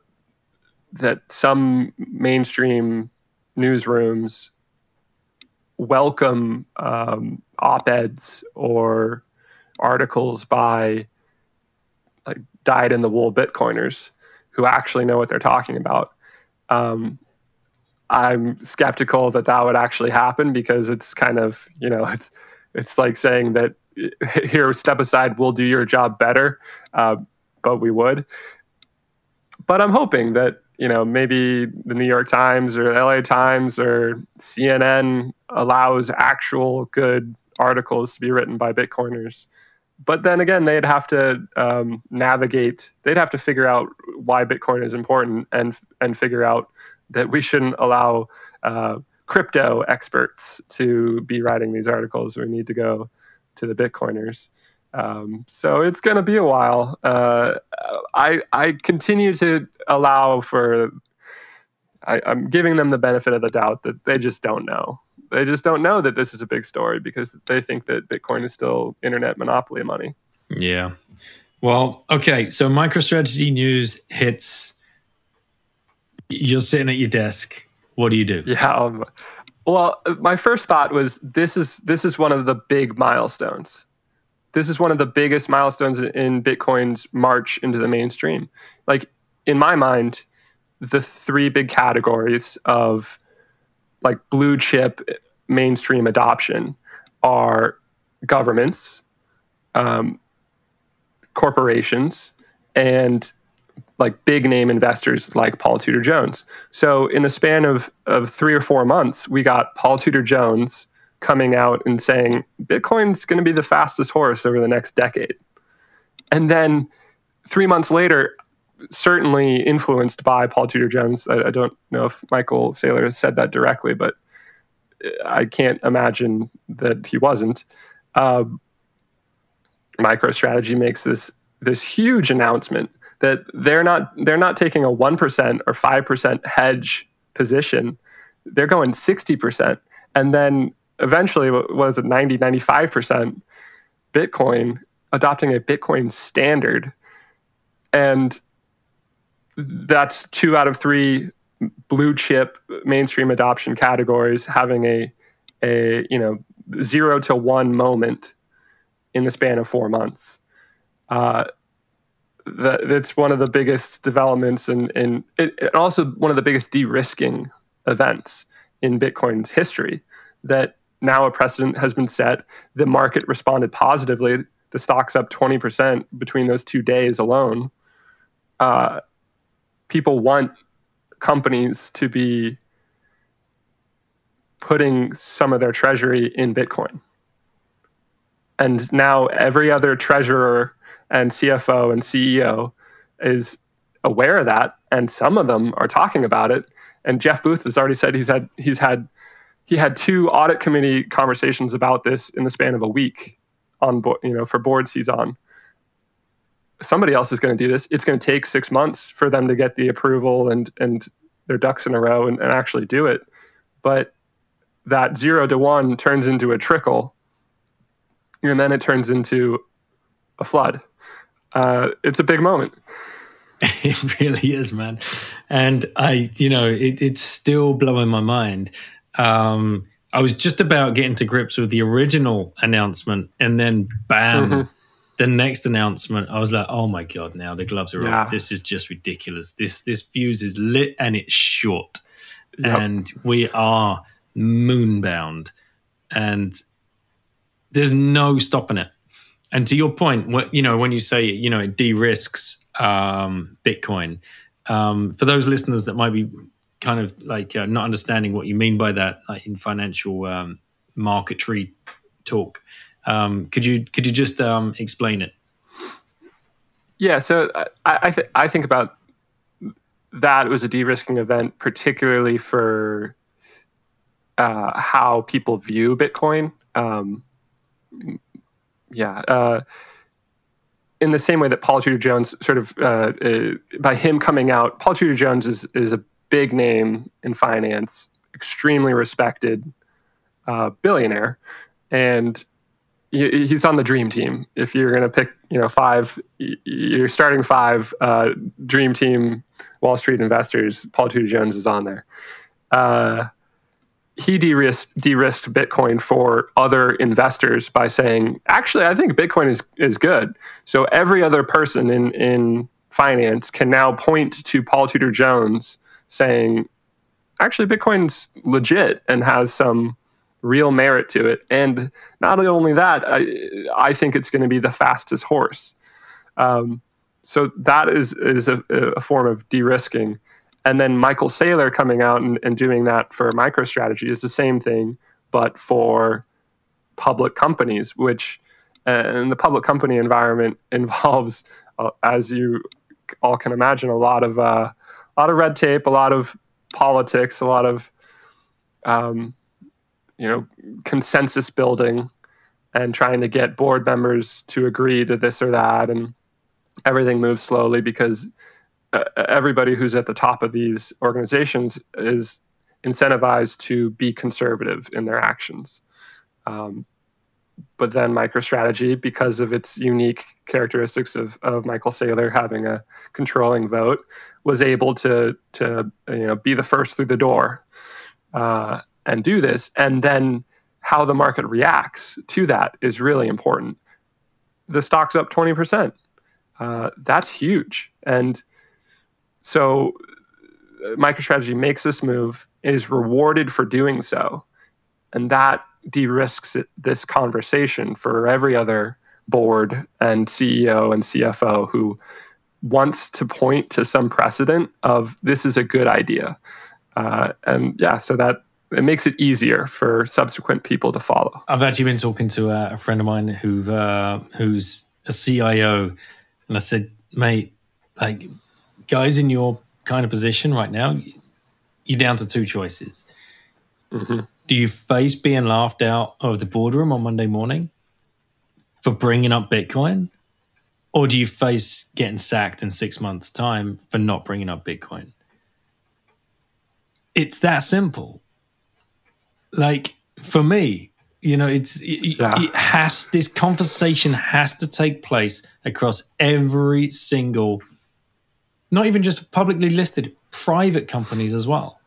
A: that some mainstream newsrooms welcome um, op-eds or articles by like dyed in the wool bitcoiners who actually know what they're talking about um, i'm skeptical that that would actually happen because it's kind of you know it's it's like saying that here step aside we'll do your job better uh, but we would but i'm hoping that you know, maybe the New York Times or LA Times or CNN allows actual good articles to be written by Bitcoiners. But then again, they'd have to um, navigate. They'd have to figure out why Bitcoin is important and and figure out that we shouldn't allow uh, crypto experts to be writing these articles. We need to go to the Bitcoiners. Um, so it's going to be a while. Uh, I I continue to allow for. I, I'm giving them the benefit of the doubt that they just don't know. They just don't know that this is a big story because they think that Bitcoin is still internet monopoly money.
B: Yeah. Well, okay. So MicroStrategy news hits. You're sitting at your desk. What do you do?
A: Yeah. Um, well, my first thought was this is this is one of the big milestones this is one of the biggest milestones in Bitcoin's march into the mainstream. Like in my mind, the three big categories of like blue chip mainstream adoption are governments, um, corporations, and like big name investors like Paul Tudor Jones. So in the span of, of three or four months, we got Paul Tudor Jones coming out and saying Bitcoin's going to be the fastest horse over the next decade. And then three months later, certainly influenced by Paul Tudor Jones. I, I don't know if Michael Saylor has said that directly, but I can't imagine that he wasn't. Uh, MicroStrategy makes this this huge announcement that they're not they're not taking a one percent or five percent hedge position. They're going sixty percent, and then eventually what was it 90 95% bitcoin adopting a bitcoin standard and that's two out of three blue chip mainstream adoption categories having a a you know zero to one moment in the span of four months uh, that it's one of the biggest developments and and it, it also one of the biggest de-risking events in bitcoin's history that now a precedent has been set. The market responded positively. The stock's up 20% between those two days alone. Uh, people want companies to be putting some of their treasury in Bitcoin. And now every other treasurer and CFO and CEO is aware of that, and some of them are talking about it. And Jeff Booth has already said he's had he's had he had two audit committee conversations about this in the span of a week on you know for boards he's on somebody else is going to do this. It's going to take six months for them to get the approval and and their ducks in a row and, and actually do it. But that zero to one turns into a trickle and then it turns into a flood. Uh, it's a big moment.
B: It really is man. And i you know it, it's still blowing my mind. Um, I was just about getting to grips with the original announcement, and then bam, mm-hmm. The next announcement. I was like, "Oh my god! Now the gloves are yeah. off. This is just ridiculous. This this fuse is lit and it's short, yep. and we are moonbound, and there's no stopping it." And to your point, what you know, when you say you know it de-risks um, Bitcoin, um, for those listeners that might be kind of like uh, not understanding what you mean by that like in financial um, marketry talk. Um, could you could you just um, explain it?
A: Yeah, so I I, th- I think about that was a de-risking event, particularly for uh, how people view Bitcoin. Um, yeah. Uh, in the same way that Paul Tudor Jones sort of uh, uh, by him coming out, Paul Tudor Jones is is a big name in finance, extremely respected uh, billionaire, and he's on the dream team. If you're going to pick, you know, five, you're starting five uh, dream team Wall Street investors. Paul Tudor Jones is on there. Uh, he de-risked, de-risked Bitcoin for other investors by saying, actually, I think Bitcoin is is good. So every other person in in finance can now point to Paul Tudor Jones saying, actually, Bitcoin's legit and has some real merit to it. And not only that, I, I think it's going to be the fastest horse. Um, so that is is a, a form of de-risking. And then Michael Saylor coming out and, and doing that for MicroStrategy is the same thing, but for public companies, which uh, and the public company environment involves, uh, as you all can imagine, a lot of uh, a lot of red tape, a lot of politics, a lot of um, you know consensus building, and trying to get board members to agree to this or that, and everything moves slowly because uh, everybody who's at the top of these organizations is incentivized to be conservative in their actions. Um, but then MicroStrategy, because of its unique characteristics of, of Michael Saylor having a controlling vote, was able to to you know be the first through the door uh, and do this. And then how the market reacts to that is really important. The stock's up twenty percent. Uh, that's huge, and so uh, MicroStrategy makes this move. Is rewarded for doing so, and that de-risks this conversation for every other board and CEO and CFO who wants to point to some precedent of this is a good idea. Uh, and yeah, so that it makes it easier for subsequent people to follow.
B: I've actually been talking to a, a friend of mine who uh, who's a CIO, and I said, mate, like guys in your kind of position right now, you're down to two choices. Mm-hmm do you face being laughed out of the boardroom on Monday morning for bringing up Bitcoin? Or do you face getting sacked in six months' time for not bringing up Bitcoin? It's that simple. Like for me, you know, it's it, yeah. it has this conversation has to take place across every single, not even just publicly listed, private companies as well.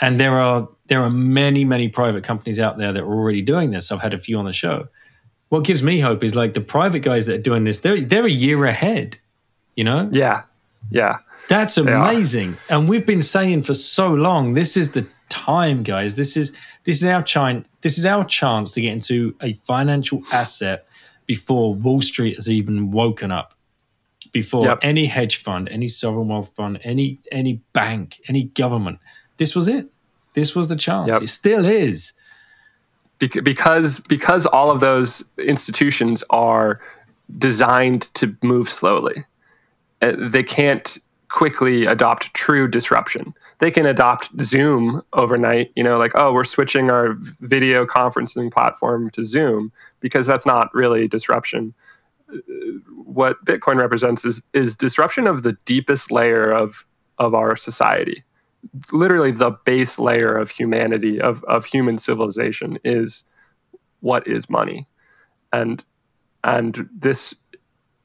B: And there are there are many, many private companies out there that are already doing this. I've had a few on the show. What gives me hope is like the private guys that are doing this, they're they're a year ahead, you know?
A: Yeah. Yeah.
B: That's amazing. And we've been saying for so long, this is the time, guys. This is this is our chance this is our chance to get into a financial asset before Wall Street has even woken up. before
A: Yep.
B: any hedge fund, any sovereign wealth fund, any any bank, any government. This was it. This was the chance.
A: Yep.
B: It still is.
A: Bec- because because all of those institutions are designed to move slowly. Uh, They can't quickly adopt true disruption. They can adopt Zoom overnight, you know, like oh, we're switching our video conferencing platform to Zoom because that's not really disruption. Uh, What Bitcoin represents is is disruption of the deepest layer of of our society literally the base layer of humanity of, of human civilization is what is money and and this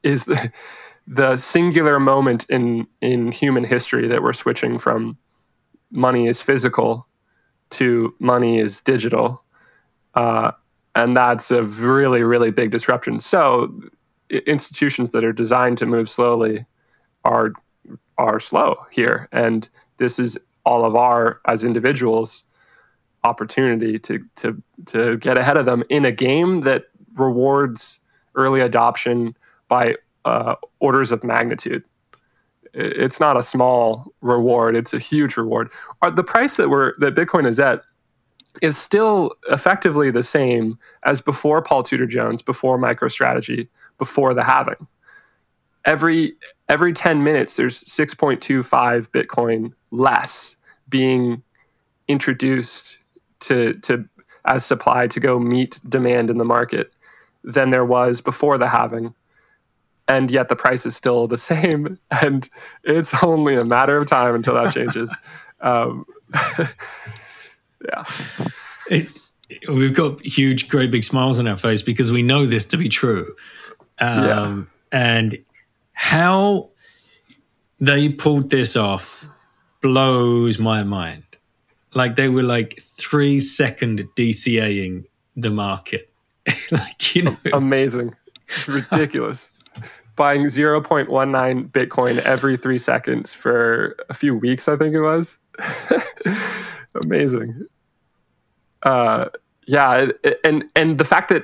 A: is the, the singular moment in in human history that we're switching from money is physical to money is digital. Uh, and that's a really really big disruption. So institutions that are designed to move slowly are are slow here. And this is all of our as individuals opportunity to to to get ahead of them in a game that rewards early adoption by uh, orders of magnitude. It's not a small reward. It's a huge reward. Uh, the price that we're that bitcoin is at is still effectively the same as before paul tudor jones before microstrategy before the halving. Every every 10 minutes there's 6.25 bitcoin less being introduced to to as supply to go meet demand in the market than there was before the halving and yet the price is still the same and it's only a matter of time until that changes um, yeah
B: It, we've got huge, great big smiles on our face because we know this to be true. Um, And how they pulled this off blows my mind. Like they were like three second DCAing the market. like, you know,
A: amazing ridiculous buying 0.19 bitcoin every three seconds for a few weeks i think it was. Amazing. Uh, yeah and and the fact that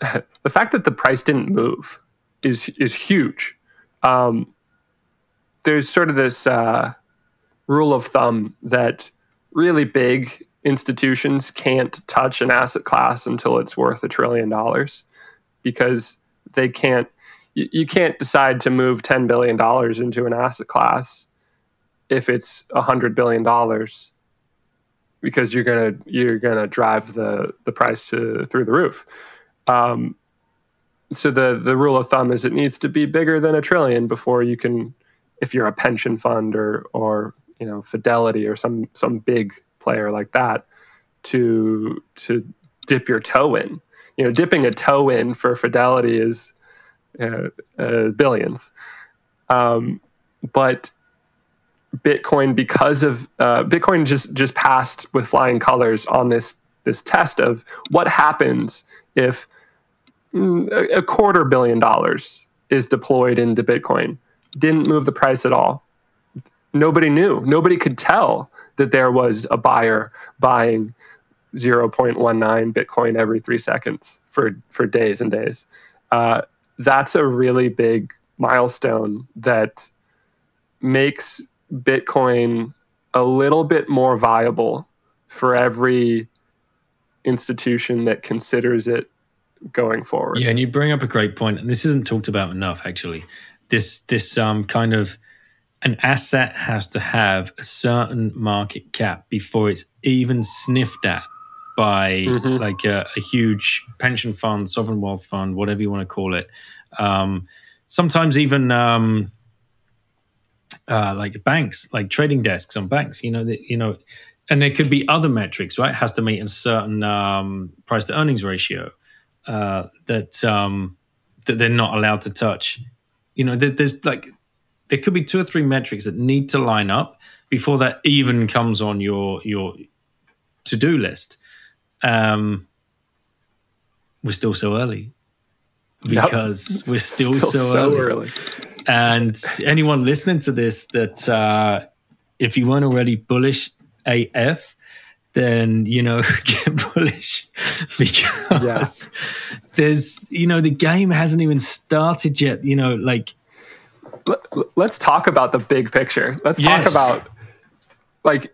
A: the fact that the price didn't move is is huge. Um, there's sort of this uh, rule of thumb that really big institutions can't touch an asset class until it's worth a trillion dollars because they can't you, you can't decide to move 10 billion dollars into an asset class if it's 100 billion dollars because you're to you're to drive the the price to through the roof. Um, so the the rule of thumb is it needs to be bigger than a trillion before you can if you're a pension fund or or you know fidelity or some some big player like that to to dip your toe in. You know dipping a toe in for fidelity is uh, uh, billions. Um, but bitcoin because of uh, bitcoin just just passed with flying colors on this this test of what happens if mm, a quarter billion dollars is deployed into bitcoin. Didn't move the price at all. Nobody knew. Nobody could tell that there was a buyer buying 0.19 bitcoin every three seconds for for days and days. Uh, that's a really big milestone that makes bitcoin a little bit more viable for every institution that considers it going forward
B: Yeah, and you bring up a great point, and this isn't talked about enough. Actually, this this um kind of an asset has to have a certain market cap before it's even sniffed at by
A: Mhm.
B: like a, a huge pension fund, sovereign wealth fund, whatever you want to call it. Um, sometimes even um, uh, like banks, like trading desks on banks. You know, that you know, and there could be other metrics, right? It has to meet a certain um, price to earnings ratio uh, that um, that they're not allowed to touch. You know, there, there's like there could be two or three metrics that need to line up before that even comes on your your to do list. Um, we're still so early
A: Yep.
B: because we're still, so, early. And anyone listening to this, that uh, if you weren't already bullish AF, then you know get bullish because there's you know the game hasn't even started yet. You know, like
A: let's talk about the big picture. Let's
B: Yes.
A: talk about like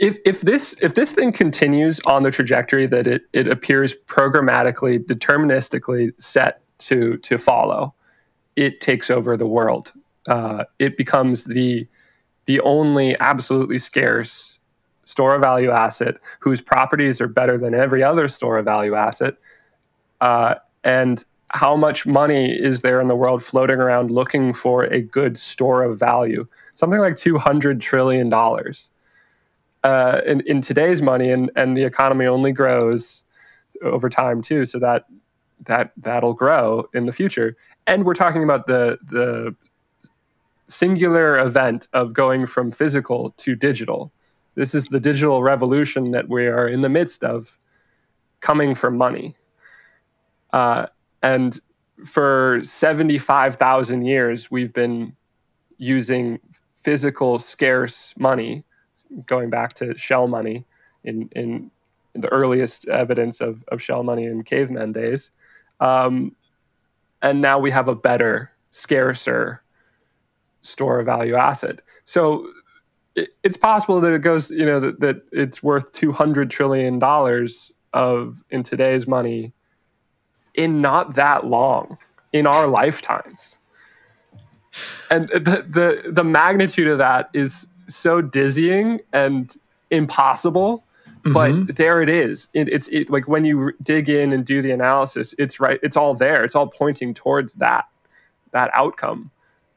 A: if if this if this thing continues on the trajectory that it, it appears programmatically deterministically set to to follow, it takes over the world. Uh, it becomes the the only absolutely scarce store of value asset whose properties are better than every other store of value asset. Uh, and how much money is there in the world floating around looking for a good store of value? Something like $200 trillion. Uh, in, in today's money, and, and the economy only grows over time too, so that that that'll grow in the future. And we're talking about the the singular event of going from physical to digital. This is the digital revolution that we are in the midst of, coming from money. Uh, and for 75,000 years, we've been using physical scarce money, going back to shell money in, in, the earliest evidence of, of shell money in caveman days. Um, and now we have a better, scarcer store of value asset. So it, it's possible that it goes, you know, that, that it's worth $200 trillion of in today's money in not that long in our lifetimes and the, the the magnitude of that is so dizzying and impossible but
B: Mhm.
A: there it is. It, it's it, like when you dig in and do the analysis it's right it's all there. It's all pointing towards that that outcome.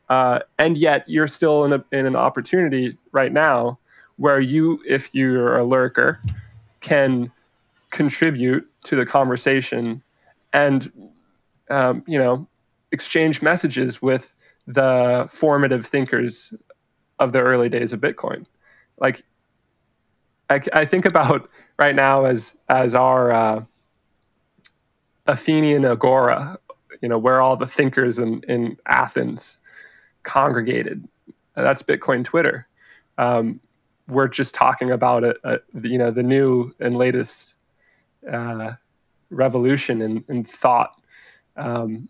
A: Uh, and yet you're still in, a, in an opportunity right now where you if you're a lurker can contribute to the conversation and um, you know exchange messages with the formative thinkers of the early days of bitcoin. Like i, I think about right now as as our uh, athenian agora you know where all the thinkers in, in athens congregated. That's bitcoin twitter. Um, we're just talking about it, you know the new and latest uh, revolution in, in thought. Um,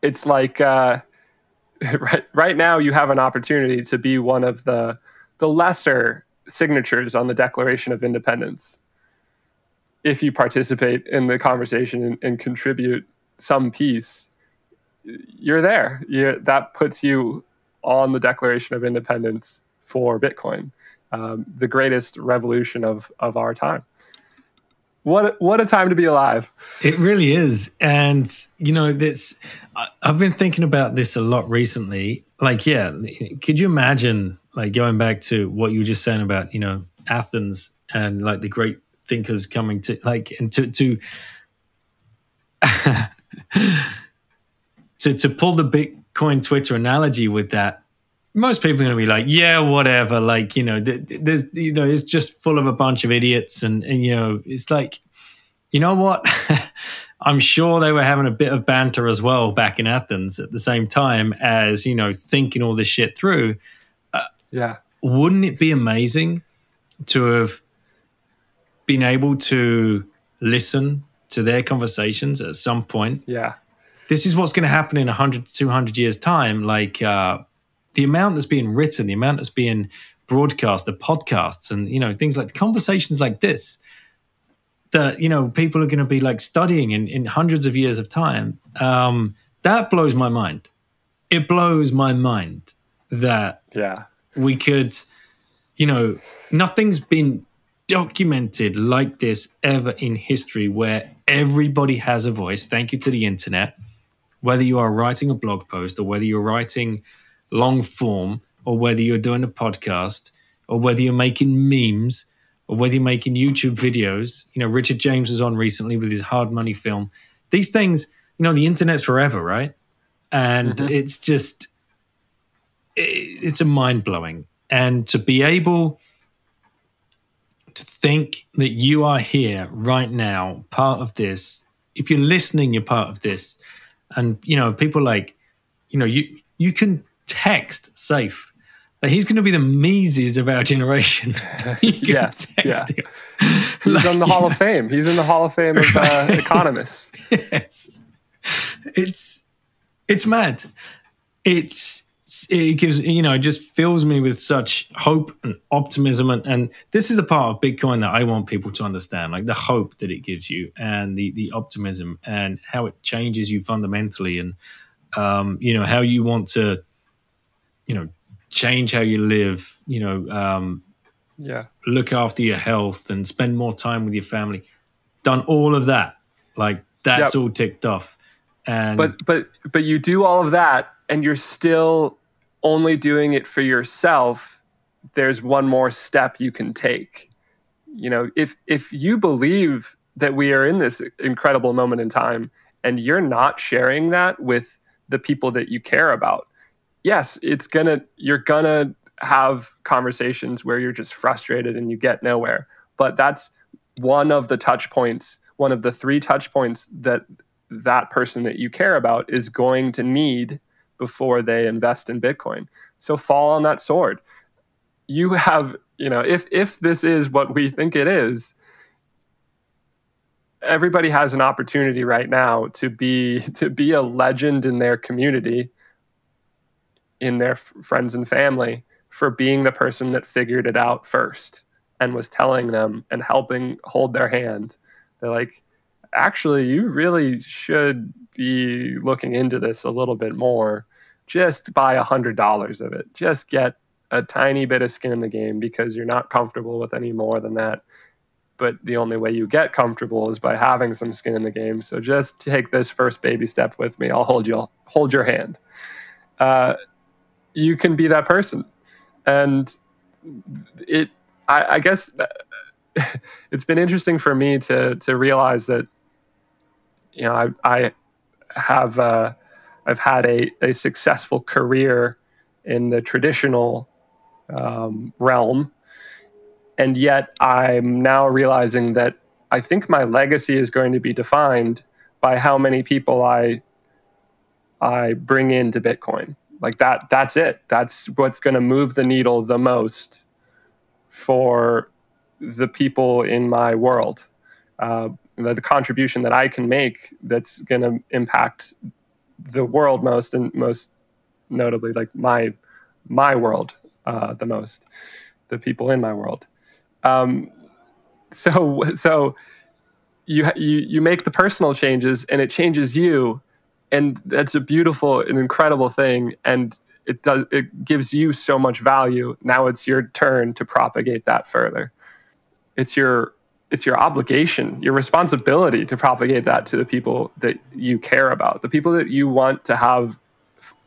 A: it's like uh, right, right now you have an opportunity to be one of the the lesser signatures on the Declaration of Independence. If you participate in the conversation and, and contribute some piece, you're there. you that puts you on the Declaration of Independence for Bitcoin, um, the greatest revolution of, of our time. What what a time to be alive!
B: It really is, and you know, this. I've been thinking about this a lot recently. Like, yeah, could you imagine, like, going back to what you were just saying about, you know, Athens and like the great thinkers coming to, like, and to to to to pull the Bitcoin Twitter analogy with that. Most people are going to be like, yeah, whatever. Like, you know, th- th- there's, you know, it's just full of a bunch of idiots, and and you know, it's like you know what? I'm sure they were having a bit of banter as well back in Athens at the same time as, you know, thinking all this shit through.
A: Yeah,
B: Wouldn't it be amazing to have been able to listen to their conversations at some point?
A: yeah,
B: This is what's going to happen in 100 to 200 years' time. Like uh, the amount that's being written, the amount that's being broadcast, the podcasts, and, you know, things like conversations like this that you know people are going to be like studying in, in hundreds of years of time um, that blows my mind. It blows my mind that
A: yeah,
B: we could you know nothing's been documented like this ever in history where everybody has a voice. Thank you to the internet. Whether you are writing a blog post or whether you're writing long form or whether you're doing a podcast or whether you're making memes or whether you're making YouTube videos. You know, Richard James was on recently with his hard money film. These things, you know, the internet's forever, right? And
A: Mhm.
B: it's just, it, it's a mind blowing. And to be able to think that you are here right now, part of this, if you're listening, you're part of this. And, you know, people like, you know, you, you can text Saif. Like he's going to be the Mises of our generation. You can
A: Yes,
B: text him.
A: he's
B: Like,
A: in the Hall of Fame. He's in the Hall of Fame of uh, economists.
B: yes. It's it's mad. it's it gives you know it just fills me with such hope and optimism and, and this is the part of bitcoin that i want people to understand like the hope that it gives you and the the optimism and how it changes you fundamentally and um, you know how you want to you know change how you live you know um,
A: yeah.
B: look after your health and spend more time with your family. Done all of that. Like that's yep. all ticked off. And
A: but but but you do all of that and you're still only doing it for yourself. There's one more step you can take. You know if if you believe that we are in this incredible moment in time and you're not sharing that with the people that you care about yes it's gonna you're gonna have conversations where you're just frustrated and you get nowhere but that's one of the touch points one of the three touch points that that person that you care about is going to need before they invest in Bitcoin. So fall on that sword. You have, you know, if if this is what we think it is, everybody has an opportunity right now to be to be a legend in their community, in their f- friends and family for being the person that figured it out first and was telling them and helping hold their hand. They're like, actually, you really should be looking into this a little bit more. Just buy a hundred dollars of it. Just get a tiny bit of skin in the game because you're not comfortable with any more than that. But the only way you get comfortable is by having some skin in the game. So just take this first baby step with me. I'll hold you. I'll hold your hand. Uh, you can be that person, and it. I, I guess it's been interesting for me to to realize that you know, I, I have uh, I've had a, a successful career in the traditional um, realm, and yet I'm now realizing that I think my legacy is going to be defined by how many people I I bring into Bitcoin. Like that, that's it. That's what's going to move the needle the most for the people in my world. Uh, the, the contribution that I can make that's going to impact the world most and most notably like my my world uh, the most, the people in my world. Um, so so you you you make the personal changes and it changes you, and that's a beautiful and incredible thing. And it does it gives you so much value. Now it's your turn to propagate that further. It's your it's your obligation, your responsibility to propagate that to the people that you care about, the people that you want to have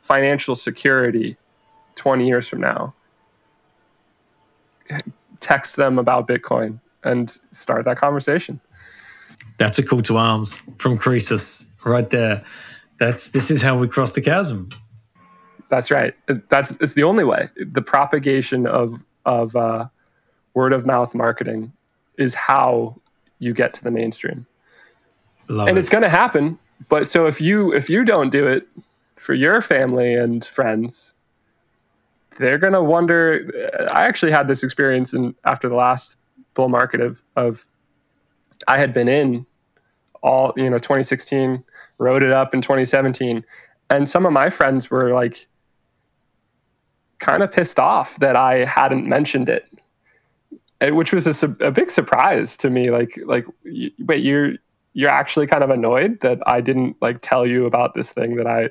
A: financial security 20 years from now. Text them about Bitcoin and start that conversation.
B: That's a call to arms from Croesus right there. That's this is how we cross the chasm.
A: That's right. That's it's the only way. The propagation of of uh, word of mouth marketing is how you get to the mainstream. Love and it. it's going to happen. But so if you if you don't do it for your family and friends, they're going to wonder. I actually had this experience in after the last bull market of of I had been in all you know 2016, wrote it up in 2017, and some of my friends were like kind of pissed off that I hadn't mentioned it which was a, a, big surprise to me. Like, like, wait, you're you're actually kind of annoyed that I didn't like tell you about this thing that I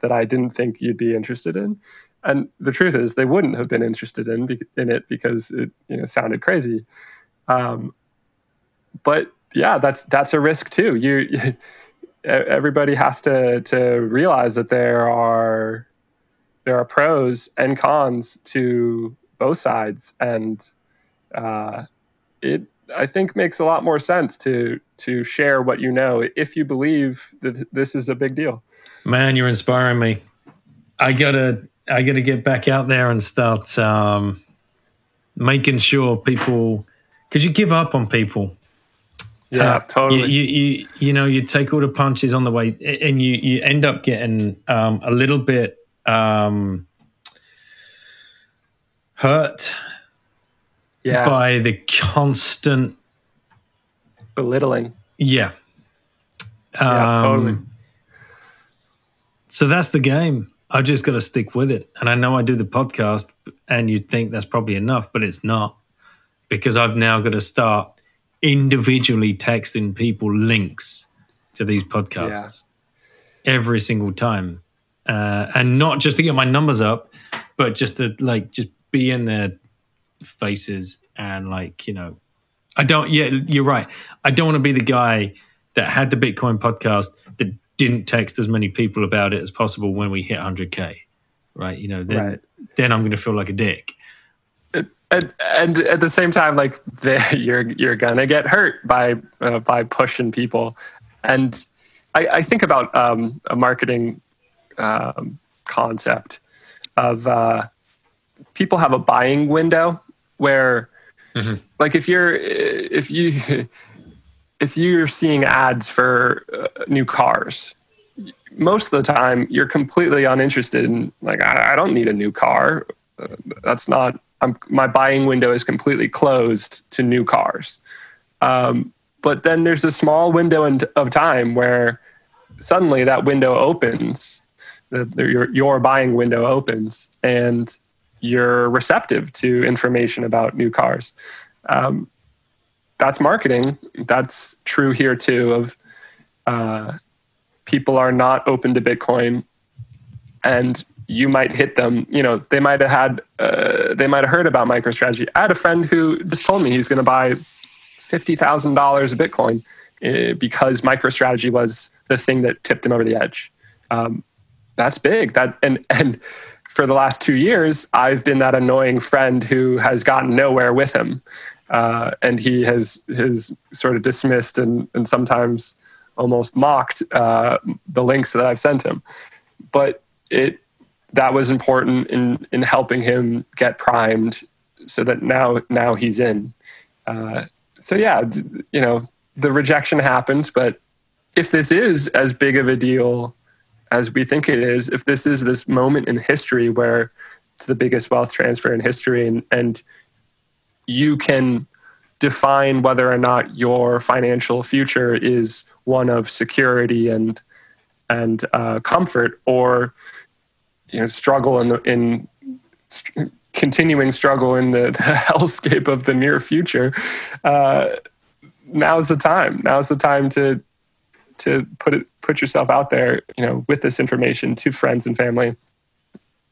A: that I didn't think you'd be interested in. And the truth is, they wouldn't have been interested in in it because it you know sounded crazy. Um, but yeah, that's that's a risk too. You everybody has to to realize that there are there are pros and cons to both sides and uh, it I think makes a lot more sense to to share what you know if you believe that this is a big deal.
B: Man, you're inspiring me. I gotta I gotta get back out there and start um, making sure people because you give up on people.
A: Yeah, uh, totally.
B: You, you, you you know you take all the punches on the way, and you you end up getting um, a little bit um, hurt
A: yeah.
B: by the constant
A: belittling.
B: Yeah.
A: Yeah, um, totally.
B: So that's the game. I've just got to stick with it. And I know I do the podcast, and you'd think that's probably enough, but it's not because I've now got to start individually texting people links to these podcasts yeah. every single time. Uh, and not just to get my numbers up, but just to like just be in their faces and like, you know, I don't, yeah, you're right. I don't want to be the guy that had the Bitcoin podcast that didn't text as many people about it as possible when we hit 100K, right? You know, then, right. then I'm going to feel like a dick.
A: And, and at the same time, like you're you're gonna get hurt by uh, by pushing people, and I, I think about um, a marketing um, concept of uh, people have a buying window where mm-hmm. like if you're if you if you're seeing ads for uh, new cars most of the time you're completely uninterested in like I, I don't need a new car uh, that's not I'm, my buying window is completely closed to new cars um, but then there's a small window in, of time where suddenly that window opens the, the, your, your buying window opens and you're receptive to information about new cars. Um, that's marketing. That's true here too. Of uh, people are not open to Bitcoin, and you might hit them. You know, they might have had, uh, they might have heard about MicroStrategy. I had a friend who just told me he's going to buy fifty thousand dollars of Bitcoin uh, because MicroStrategy was the thing that tipped him over the edge. Um, that's big. That and and for the last two years, I've been that annoying friend who has gotten nowhere with him, uh, and he has has sort of dismissed and and sometimes almost mocked uh, the links that I've sent him. But it that was important in in helping him get primed, so that now now he's in. Uh, so yeah, you know the rejection happened, but if this is as big of a deal as we think it is, if this is this moment in history where it's the biggest wealth transfer in history and, and you can define whether or not your financial future is one of security and and uh, comfort or you know struggle in the in st- continuing struggle in the, the hellscape of the near future uh, now's the time. Now's the time to to put it put yourself out there, you know, with this information to friends and family,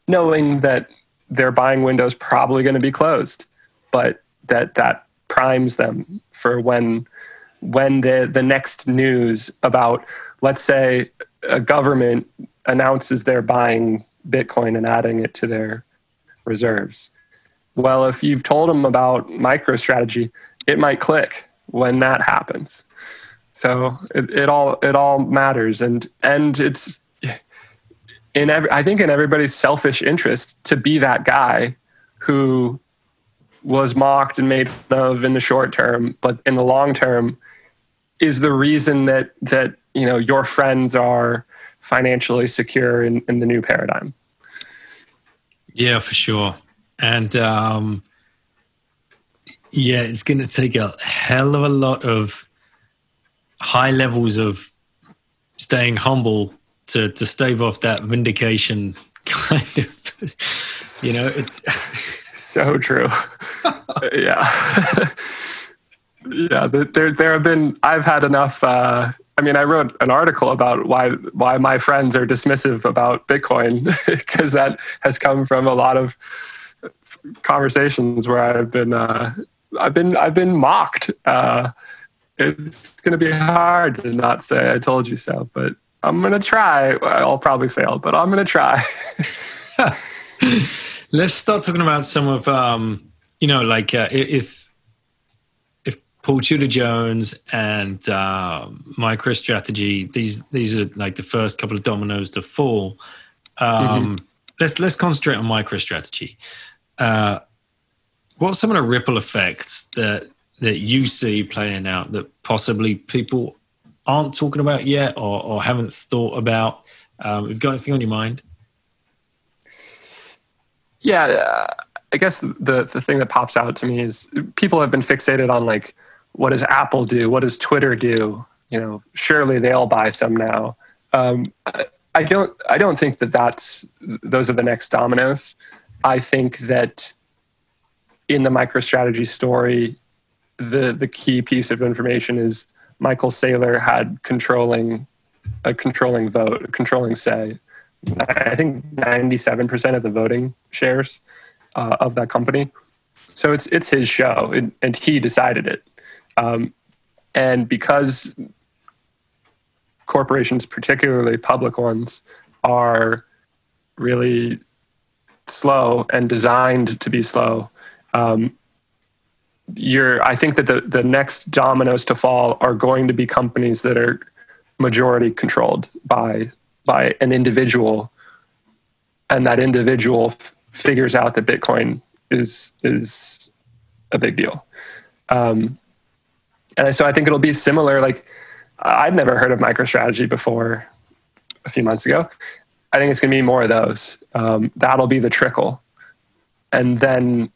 A: knowing that their buying window is probably going to be closed, but that that primes them for when when the the next news about let's say a government announces they're buying Bitcoin and adding it to their reserves. Well, if you've told them about MicroStrategy, it might click when that happens. So it, it all it all matters, and and it's in every I think in everybody's selfish interest to be that guy who was mocked and made fun of in the short term, but in the long term is the reason that that you know your friends are financially secure in, in the new paradigm.
B: Yeah, for sure. And um, yeah, it's going to take a hell of a lot of high levels of staying humble to to stave off that vindication kind of you know it's
A: so true yeah yeah there there have been i've had enough uh, i mean i wrote an article about why why my friends are dismissive about bitcoin because that has come from a lot of conversations where i've been uh, i've been i've been mocked uh, it's going to be hard to not say I told you so, but I'm going to try. I'll probably fail, but I'm going to try.
B: Let's start talking about some of, um, you know, like uh, if if Paul Tudor Jones and uh, MicroStrategy, these these are like the first couple of dominoes to fall. Um, mm-hmm. Let's let's concentrate on MicroStrategy. Uh, what are some of the ripple effects that that you see playing out that possibly people aren't talking about yet or, or haven't thought about? Um, have you got anything on your mind?
A: Yeah, uh, I guess the the thing that pops out to me is people have been fixated on like what does Apple do? What does Twitter do? You know, surely they'll buy some now. Um, I don't I don't think that that's those are the next dominoes. I think that in the MicroStrategy story, the the key piece of information is Michael Saylor had controlling a controlling vote, a controlling say. I think 97% of the voting shares uh, of that company. So it's it's his show, and, and he decided it. Um, and because corporations, particularly public ones, are really slow and designed to be slow. Um, you're, I think that the, the next dominoes to fall are going to be companies that are majority controlled by by an individual, and that individual f- figures out that Bitcoin is is a big deal. Um, and so I think it'll be similar. Like I'd never heard of MicroStrategy before a few months ago. I think it's going to be more of those. Um, that'll be the trickle, and then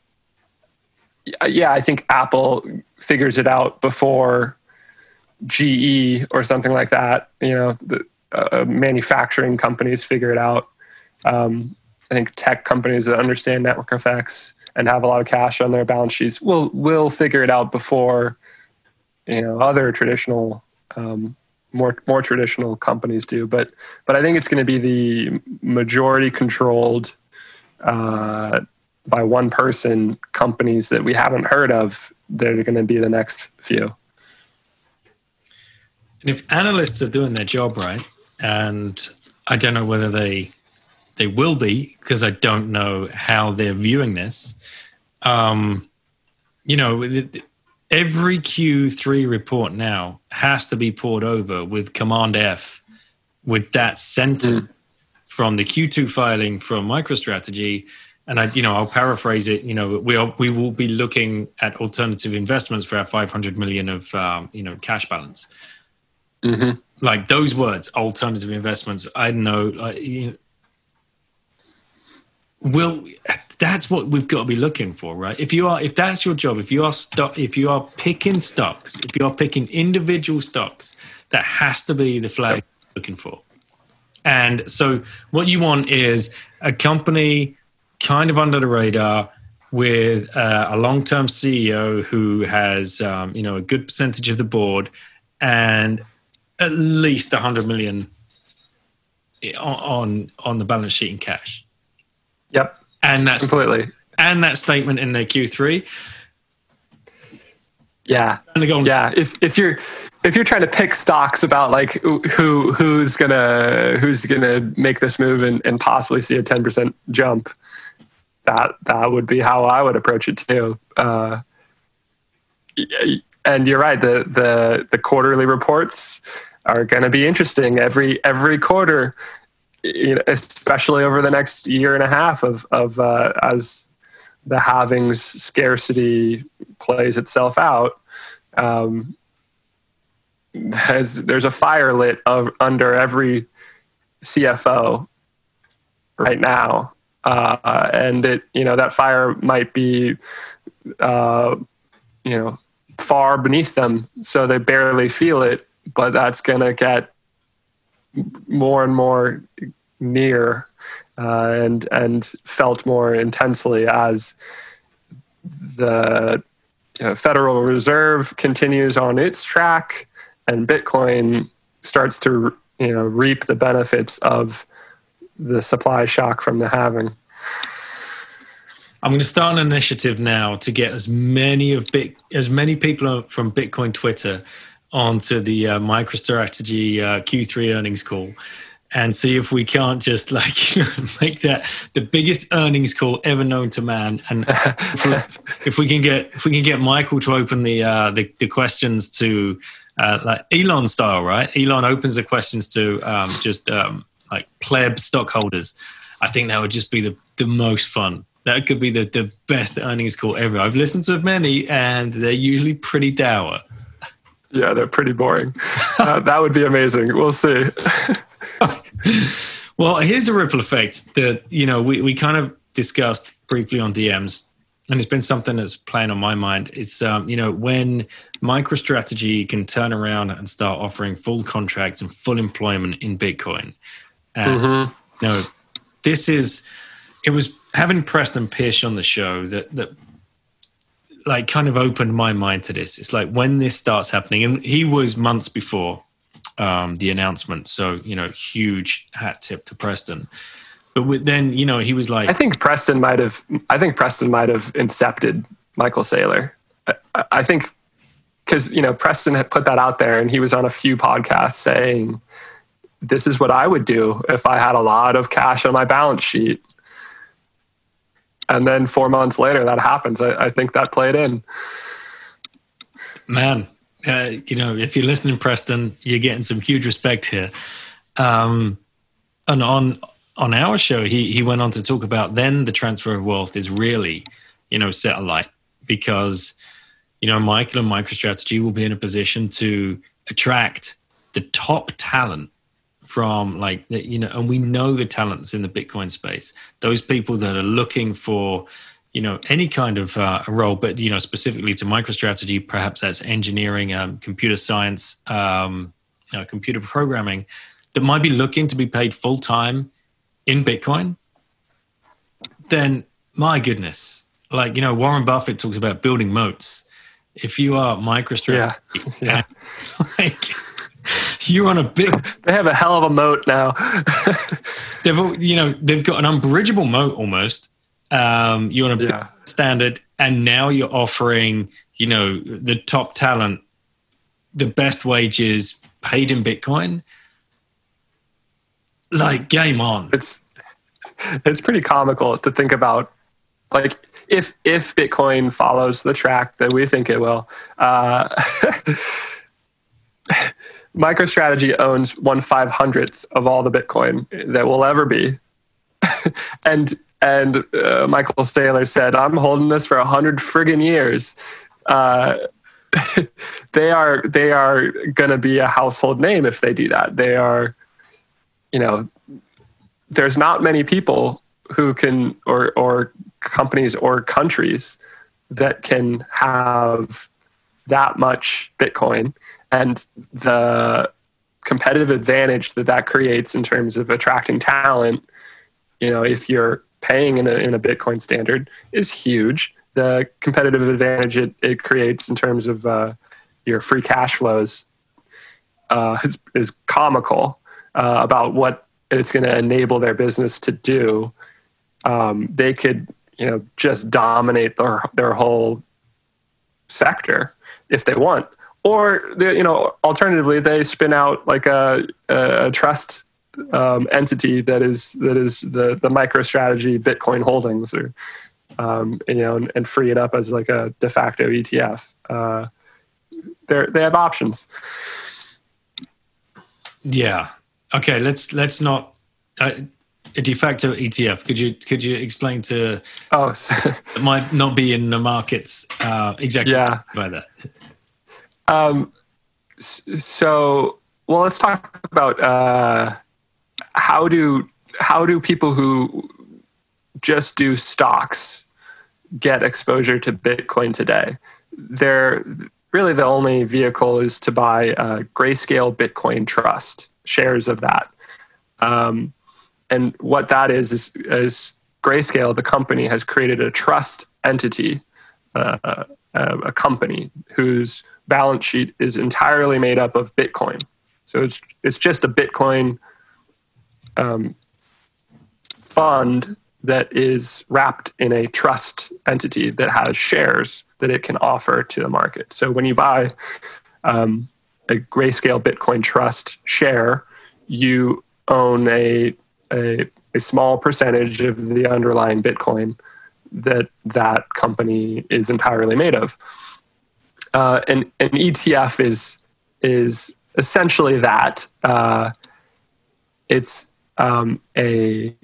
A: yeah, I think Apple figures it out before GE or something like that. You know, the uh, manufacturing companies figure it out. Um, I think tech companies that understand network effects and have a lot of cash on their balance sheets will will figure it out before you know other traditional um, more more traditional companies do. But but I think it's going to be the majority controlled uh, by one person companies that we haven't heard of that are going to be the next few.
B: And if analysts are doing their job right, and I don't know whether they they will be because I don't know how they're viewing this. Um, you know, every Q3 report now has to be pored over with Command F with that sentence mm. from the Q2 filing from MicroStrategy. And I, you know, I'll paraphrase it. You know, we are, we will be looking at alternative investments for our 500 million of um, you know cash balance. Mm-hmm. Like those words, alternative investments. I know, like, you know, will that's what we've got to be looking for right? If you are if that's your job if you are stock if you are picking stocks if you are picking individual stocks that has to be the flag yep. looking for. And so what you want is a company kind of under the radar with uh, a long-term ceo who has um, you know a good percentage of the board and at least 100 million on on, on the balance sheet in cash
A: Yep.
B: And that's
A: completely.
B: And that statement in the Q3.
A: Yeah. Yeah. If if you're if you're trying to pick stocks about like who who's gonna who's gonna make this move and, and possibly see a ten percent jump, that that would be how I would approach it too. Uh, and you're right. The the the quarterly reports are going to be interesting every every quarter you know, especially over the next year and a half of of uh, as the halvings scarcity plays itself out. Um, there's, there's a fire lit of, under every CFO right now, uh, and it you know that fire might be uh, you know far beneath them, so they barely feel it. But that's gonna get more and more near uh, and and felt more intensely as the you know, Federal Reserve continues on its track and Bitcoin starts to you know reap the benefits of the supply shock from the halving.
B: I'm going to start an initiative now to get as many of Bit, as many people from Bitcoin Twitter onto the uh, MicroStrategy uh, Q3 earnings call and see if we can't just like make that the biggest earnings call ever known to man. And if, we, if we can get if we can get Michael to open the uh, the, the questions to uh, like Elon style, right? Elon opens the questions to um, just um, like pleb stockholders. I think that would just be the, the most fun. That could be the, the best earnings call ever. I've listened to many, and they're usually pretty dour.
A: Yeah, they're pretty boring. uh, that would be amazing. We'll see.
B: well, here's a ripple effect that you know we, we kind of discussed briefly on DMs, and it's been something that's playing on my mind. It's um, you know when MicroStrategy can turn around and start offering full contracts and full employment in Bitcoin. And mm-hmm. you know, this is it was having Preston Pysh on the show that that like kind of opened my mind to this. It's like when this starts happening, and he was months before um, the announcement, so you know, huge hat tip to Preston. But with, then, you know, he was like,
A: I think Preston might have. I think Preston might have incepted Michael Saylor. I, I think because you know Preston had put that out there, and he was on a few podcasts saying, "This is what I would do if I had a lot of cash on my balance sheet." And then four months later that happens. I, I think that played in.
B: Man, uh, you know, if you're listening, Preston, you're getting some huge respect here. Um, and on on our show, he he went on to talk about then the transfer of wealth is really, you know, set alight because, you know, Michael and MicroStrategy will be in a position to attract the top talent from like you know and we know the talents in the bitcoin space those people that are looking for you know any kind of uh, role but you know specifically to microstrategy perhaps that's engineering um, computer science um, you know, computer programming that might be looking to be paid full time in bitcoin then my goodness like you know warren buffett talks about building moats if you are microstrategy yeah. yeah. like you're on a big.
A: they have a hell of a moat now.
B: they've you know they've got an unbridgeable moat almost. Um, you're on a yeah. standard, and now you're offering you know the top talent, the best wages paid in Bitcoin. Like game on.
A: It's it's pretty comical to think about like if if bitcoin follows the track that we think it will uh, MicroStrategy owns one five hundredth of all the Bitcoin that will ever be, and and uh, Michael Saylor said, "I'm holding this for a hundred friggin' years." Uh, they are they are going to be a household name if they do that. They are, you know, there's not many people who can or or companies or countries that can have that much Bitcoin and the competitive advantage that that creates in terms of attracting talent you know if you're paying in a, in a bitcoin standard is huge. The competitive advantage it, it creates in terms of uh, your free cash flows uh, is, is, comical uh, about what it's going to enable their business to do. Um, they could you know just dominate their their whole sector if they want or you know alternatively they spin out like a, a trust um, entity that is that is the the MicroStrategy Bitcoin holdings or um, you know and, and, free it up as like a de facto ETF. Uh, they they have options.
B: Yeah. Okay. Let's let's not. Uh, a de facto ETF. Could you could you explain to?
A: Oh, it
B: might not be in the markets uh, exactly yeah. by that.
A: Um, so, well, let's talk about uh, how do how do people who just do stocks get exposure to Bitcoin today? They're really the only vehicle is to buy Grayscale Bitcoin Trust shares of that. Um, and what that is, is is Grayscale, the company, has created a trust entity, uh, a, a company whose balance sheet is entirely made up of Bitcoin. So it's it's just a Bitcoin um, fund that is wrapped in a trust entity that has shares that it can offer to the market. So when you buy um, a Grayscale Bitcoin Trust share, you own a, a, a small percentage of the underlying Bitcoin that that company is entirely made of uh, an, an ETF is is essentially that. Uh, it's um, a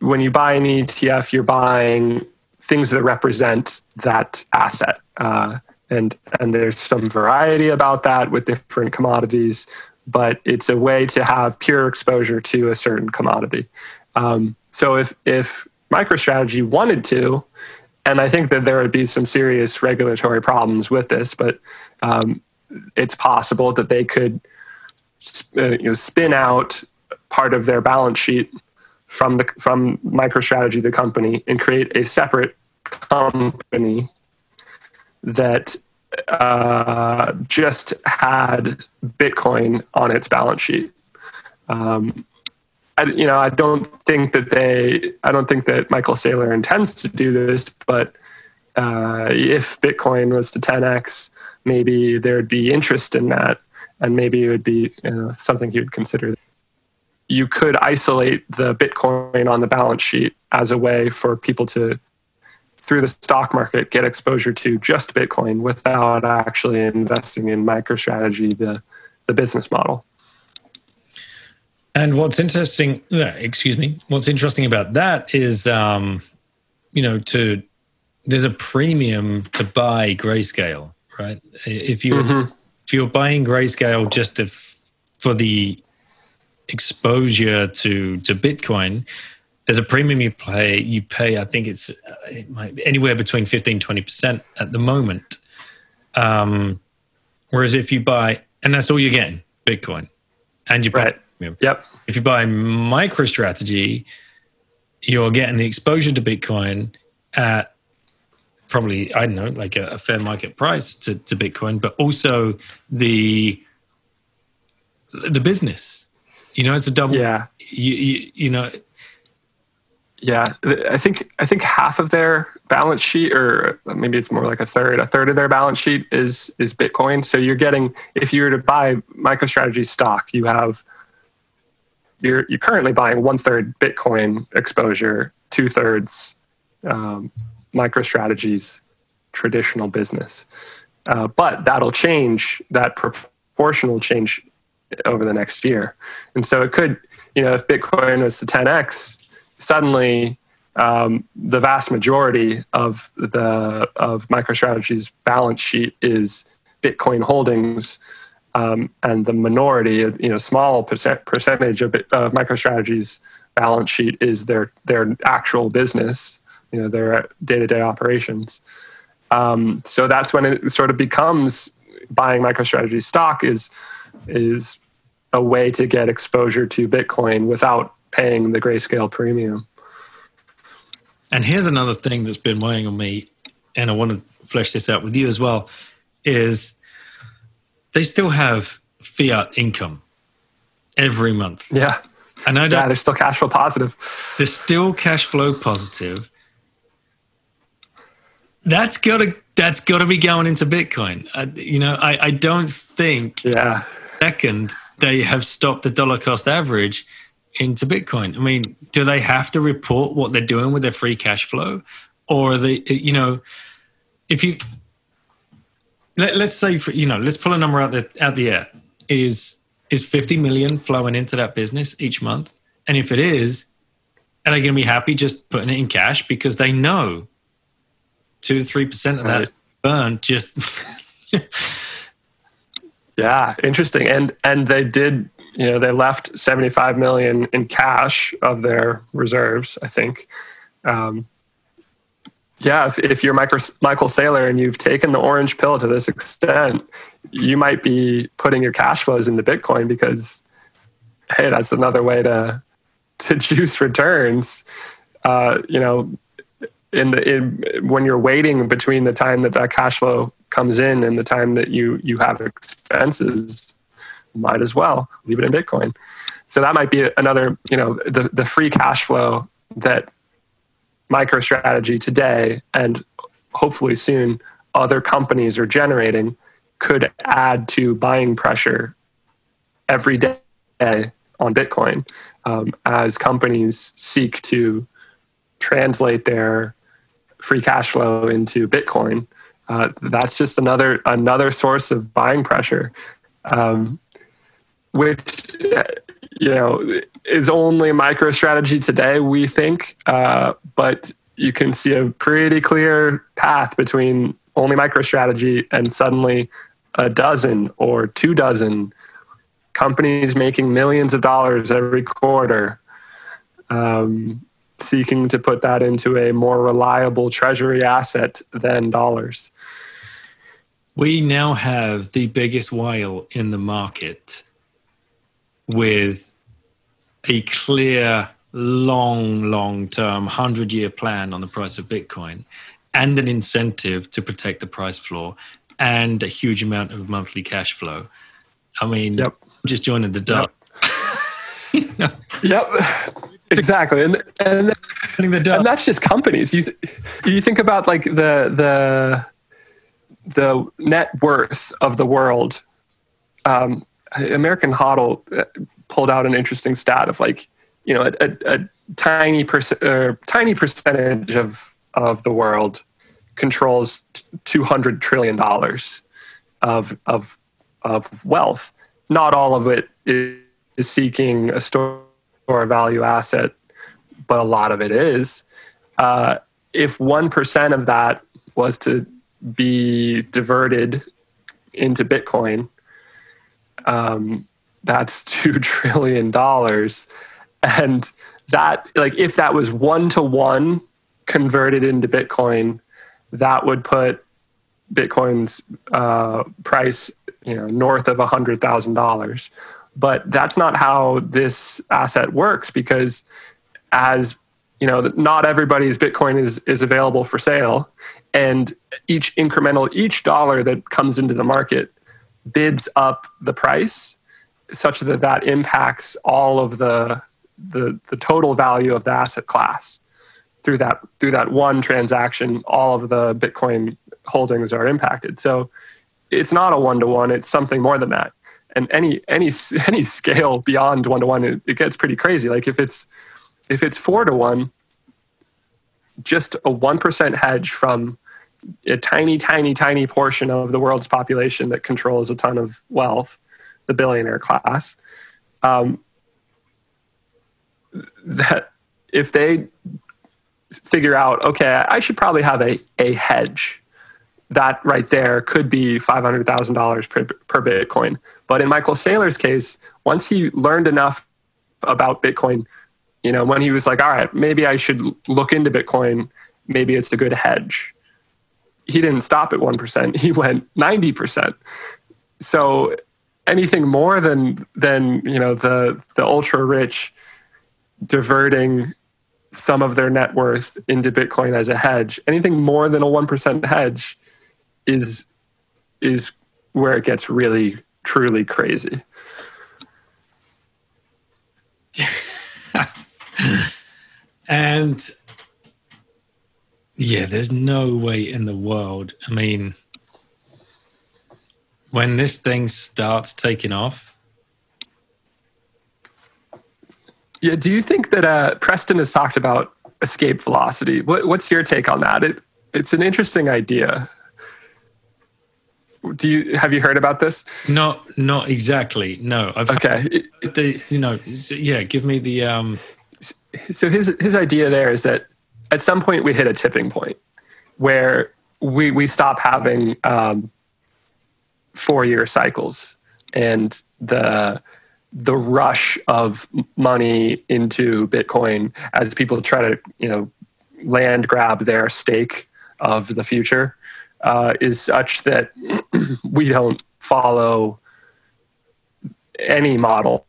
A: when you buy an ETF, you're buying things that represent that asset, uh, and and there's some variety about that with different commodities, but it's a way to have pure exposure to a certain commodity. Um, so if if MicroStrategy wanted to, and I think that there would be some serious regulatory problems with this, but um, it's possible that they could uh, you know, spin out part of their balance sheet from the from MicroStrategy, the company, and create a separate company that uh, just had Bitcoin on its balance sheet. Um, I, you know, I don't think that they, I don't think that Michael Saylor intends to do this, but uh, if Bitcoin was to 10x, maybe there would be interest in that, and maybe it would be you know, something he would consider. You could isolate the Bitcoin on the balance sheet as a way for people to, through the stock market, get exposure to just Bitcoin without actually investing in MicroStrategy, the, the business model.
B: And what's interesting, excuse me, what's interesting about that is, um, you know, to there's a premium to buy grayscale, right? If you mm-hmm. if you're buying grayscale just if, for the exposure to to Bitcoin, there's a premium you pay. You pay, I think it's uh, it might be anywhere between 15 20 percent at the moment. Um, whereas if you buy, and that's all you're getting, Bitcoin, and you buy
A: right. Yep.
B: If you buy MicroStrategy, you're getting the exposure to Bitcoin at probably I don't know, like a, a fair market price to, to Bitcoin, but also the the business. You know, it's a double.
A: Yeah.
B: You, you, you know.
A: Yeah, I think I think half of their balance sheet, or maybe it's more like a third. A third of their balance sheet is is Bitcoin. So you're getting, if you were to buy MicroStrategy stock, you have you're you're currently buying one third Bitcoin exposure, two thirds um, MicroStrategy's traditional business. Uh, but that'll change. That proportion will change over the next year, and so it could, you know, if Bitcoin was to 10x, suddenly um, the vast majority of the of MicroStrategy's balance sheet is Bitcoin holdings um, and the minority, you know, small percent, percentage of, of MicroStrategy's balance sheet is their their actual business, you know, their day-to-day operations. Um, so that's when it sort of becomes buying MicroStrategy stock is is a way to get exposure to Bitcoin without paying the grayscale premium.
B: And here's another thing that's been weighing on me, and I want to flesh this out with you as well, is they still have fiat income every month.
A: Yeah.
B: And I
A: don't, yeah, they're still cash flow positive.
B: They're still cash flow positive. That's gotta that's gotta be going into Bitcoin. Uh, you know, I, I don't think
A: yeah
B: second they have stopped the dollar cost average into Bitcoin. I mean, do they have to report what they're doing with their free cash flow, or are they? You know, if you let, us say for, you know let's pull a number out the out the air. Is is 50 million flowing into that business each month? And if it is are they going to be happy just putting it in cash? Because they know two to three percent of that burn just
A: yeah interesting. And and they did you know they left 75 million in cash of their reserves i think. Um, yeah, if, if you're Michael, Michael Saylor and you've taken the orange pill to this extent, you might be putting your cash flows into Bitcoin because, hey, that's another way to to juice returns. Uh, you know, in the in, when you're waiting between the time that that cash flow comes in and the time that you you have expenses, might as well leave it in Bitcoin. So that might be another, you know, the the free cash flow that MicroStrategy today and hopefully soon other companies are generating could add to buying pressure every day on Bitcoin um, as companies seek to translate their free cash flow into Bitcoin. Uh, that's just another another source of buying pressure, um, which you know is only MicroStrategy today, we think, uh, but you can see a pretty clear path between only MicroStrategy and suddenly a dozen or two dozen companies making millions of dollars every quarter, um, seeking to put that into a more reliable treasury asset than dollars.
B: We now have the biggest whale in the market with a clear, long, long term, 100 year plan on the price of Bitcoin and an incentive to protect the price floor and a huge amount of monthly cash flow. I mean, yep. just joining the dots.
A: Yep. yep. Exactly. And and, and that's just companies. You you think about like the the the net worth of the world. Um, American HODL uh, pulled out an interesting stat of like, you know, a, a, a tiny percent, uh, tiny percentage of of the world controls two hundred trillion dollars of of of wealth. Not all of it is, is seeking a store or a value asset, but a lot of it is. Uh, if one percent of that was to be diverted into Bitcoin, um, that's two trillion dollars, and that like if that was one to one converted into Bitcoin, that would put Bitcoin's uh, price you know north of a hundred thousand dollars. But that's not how this asset works because as you know, not everybody's Bitcoin is is available for sale, and each incremental each dollar that comes into the market bids up the price such that that impacts all of the the, the total value of the asset class through that through that one transaction all of the bitcoin holdings are impacted. So it's not a one to one it's something more than that. And any any any scale beyond one to one it gets pretty crazy. Like if it's if it's four to one just a 1% hedge from a tiny, tiny, tiny portion of the world's population that controls a ton of wealth, the billionaire class, um, that if they figure out, okay, I should probably have a, a hedge, that right there could be $500,000 per, per Bitcoin. But in Michael Saylor's case, once he learned enough about Bitcoin, you know, when he was like, all right, maybe I should look into Bitcoin, maybe it's a good hedge he didn't stop at 1%. He went 90%. So anything more than than, you know, the the ultra rich diverting some of their net worth into Bitcoin as a hedge, anything more than a 1% hedge is is where it gets really truly crazy.
B: and yeah, there's no way in the world. I mean, when this thing starts taking off.
A: Yeah, do you think that uh, Preston has talked about escape velocity? What, what's your take on that? It, it's an interesting idea. Do you have you heard about this?
B: Not not exactly. No,
A: I've okay.
B: The, you know, yeah. Give me the. Um...
A: So his his idea there is that at some point we hit a tipping point where we we stop having um, four year cycles and the the rush of money into Bitcoin as people try to you know land grab their stake of the future uh, is such that we don't follow any model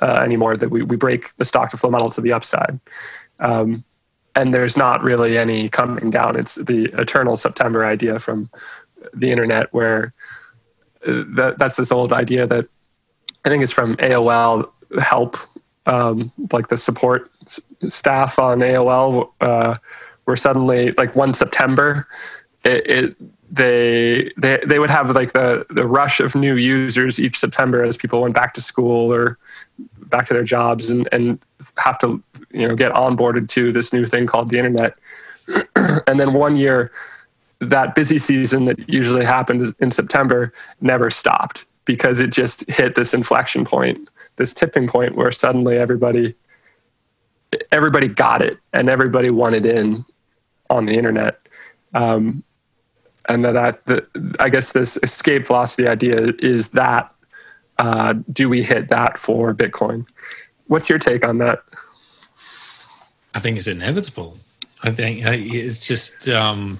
A: uh, anymore that we, we break the stock to flow model to the upside. Um, and there's not really any coming down. It's the eternal September idea from the internet, where uh, that, that's this old idea that I think it's from AOL help, um, like the support s- staff on AOL, uh, where suddenly, like one September, it, it they they they would have like the the rush of new users each September as people went back to school or back to their jobs and and have to you know get onboarded to this new thing called the internet. and then one year, that busy season that usually happened in September never stopped because it just hit this inflection point, this tipping point where suddenly everybody everybody got it and everybody wanted in on the internet. Um, and that, that I guess this escape velocity idea is that uh, do we hit that for Bitcoin? What's your take on that?
B: I think it's inevitable. I think it's just, um,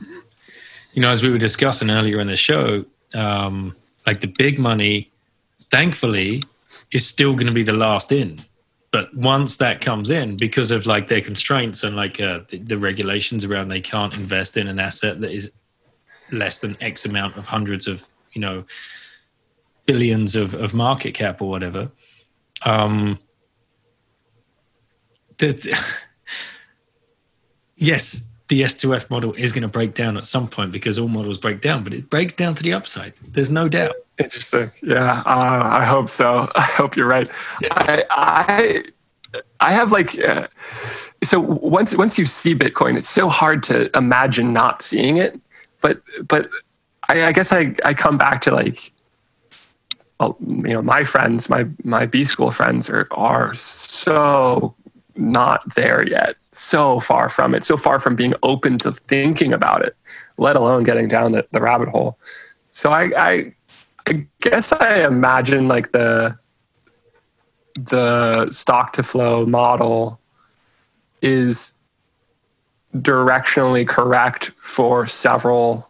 B: you know, as we were discussing earlier in the show, um, like the big money, thankfully, is still going to be the last in. But once that comes in, because of like their constraints and like uh, the, the regulations around, they can't invest in an asset that is less than X amount of hundreds of you know billions of, of market cap or whatever. Um, the, yes, the S2F model is going to break down at some point because all models break down, but it breaks down to the upside. There's no doubt.
A: Interesting. Yeah, uh, I hope so. I hope you're right. I, I, I have like, uh, so once once you see Bitcoin, it's so hard to imagine not seeing it. But but I, I guess I, I come back to like, you know, my friends, my my B school friends are are so not there yet, so far from it, so far from being open to thinking about it, let alone getting down the, the rabbit hole. So I, I I guess I imagine like the the stock to flow model is directionally correct for several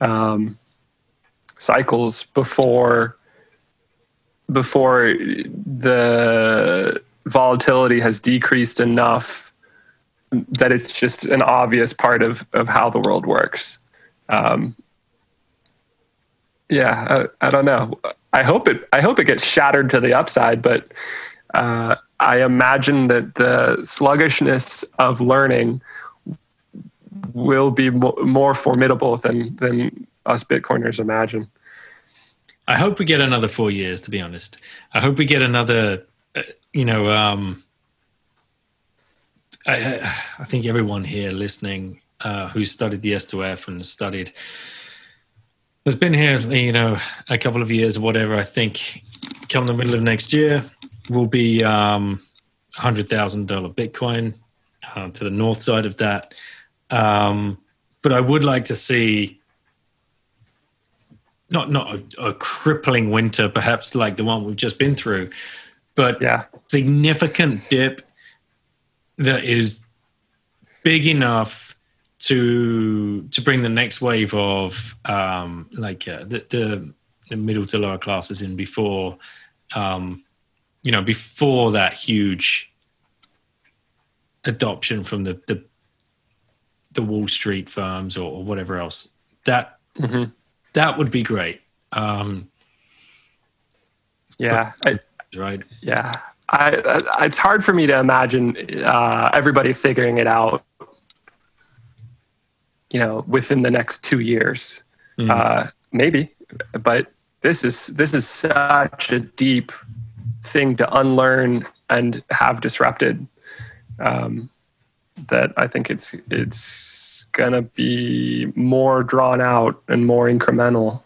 A: um, cycles before before the volatility has decreased enough that it's just an obvious part of, of how the world works. Um, yeah, I, I, don't know. I hope it. I hope it gets shattered to the upside, but uh, I imagine that the sluggishness of learning will be mo- more formidable than than us Bitcoiners imagine.
B: I hope we get another four years. To be honest, I hope we get another. Uh, you know, um, I, I think everyone here listening uh, who studied the S2F and studied has been here, you know, a couple of years or whatever. I think come the middle of next year will be um, hundred thousand dollar Bitcoin uh, to the north side of that. Um, but I would like to see not not a, a, crippling winter, perhaps like the one we've just been through, but
A: yeah,
B: significant dip that is big enough to to bring the next wave of um, like uh, the, the, the middle to lower classes in before um, you know before that huge adoption from the the, the Wall Street firms or, or whatever else that mm-hmm. That would be great. Um,
A: yeah,
B: but, I, right.
A: Yeah, I, I, it's hard for me to imagine uh, everybody figuring it out you know, within the next two years. Mm. Uh, maybe, but this is this is such a deep thing to unlearn and have disrupted um, that I think it's it's gonna be more drawn out and more incremental,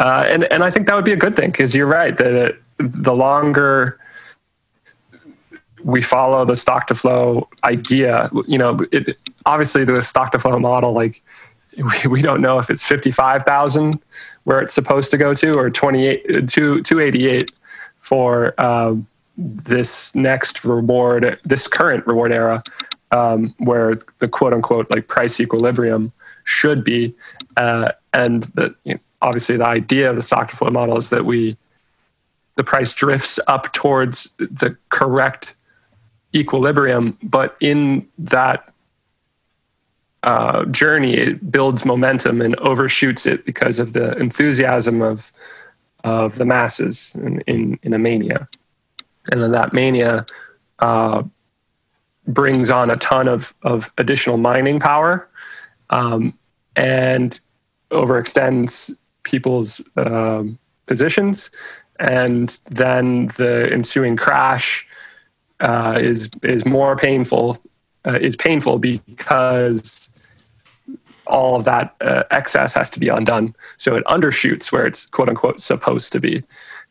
A: uh, and and I think that would be a good thing because you're right the the longer we follow the stock to flow idea. You know, it, obviously the stock to flow model, like we, we don't know if it's 55,000 where it's supposed to go to or 28, 288 for um, this next reward, this current reward era, um, where the quote unquote like price equilibrium should be. Uh, and you know, obviously the idea of the stock to flow model is that we, the price drifts up towards the correct equilibrium, but in that uh, journey, it builds momentum and overshoots it because of the enthusiasm of of the masses in, in, in a mania, and then that mania uh, brings on a ton of of additional mining power, um, and overextends people's um, positions, and then the ensuing crash uh, is is more painful uh, is painful because all of that uh, excess has to be undone. So it undershoots where it's quote unquote supposed to be,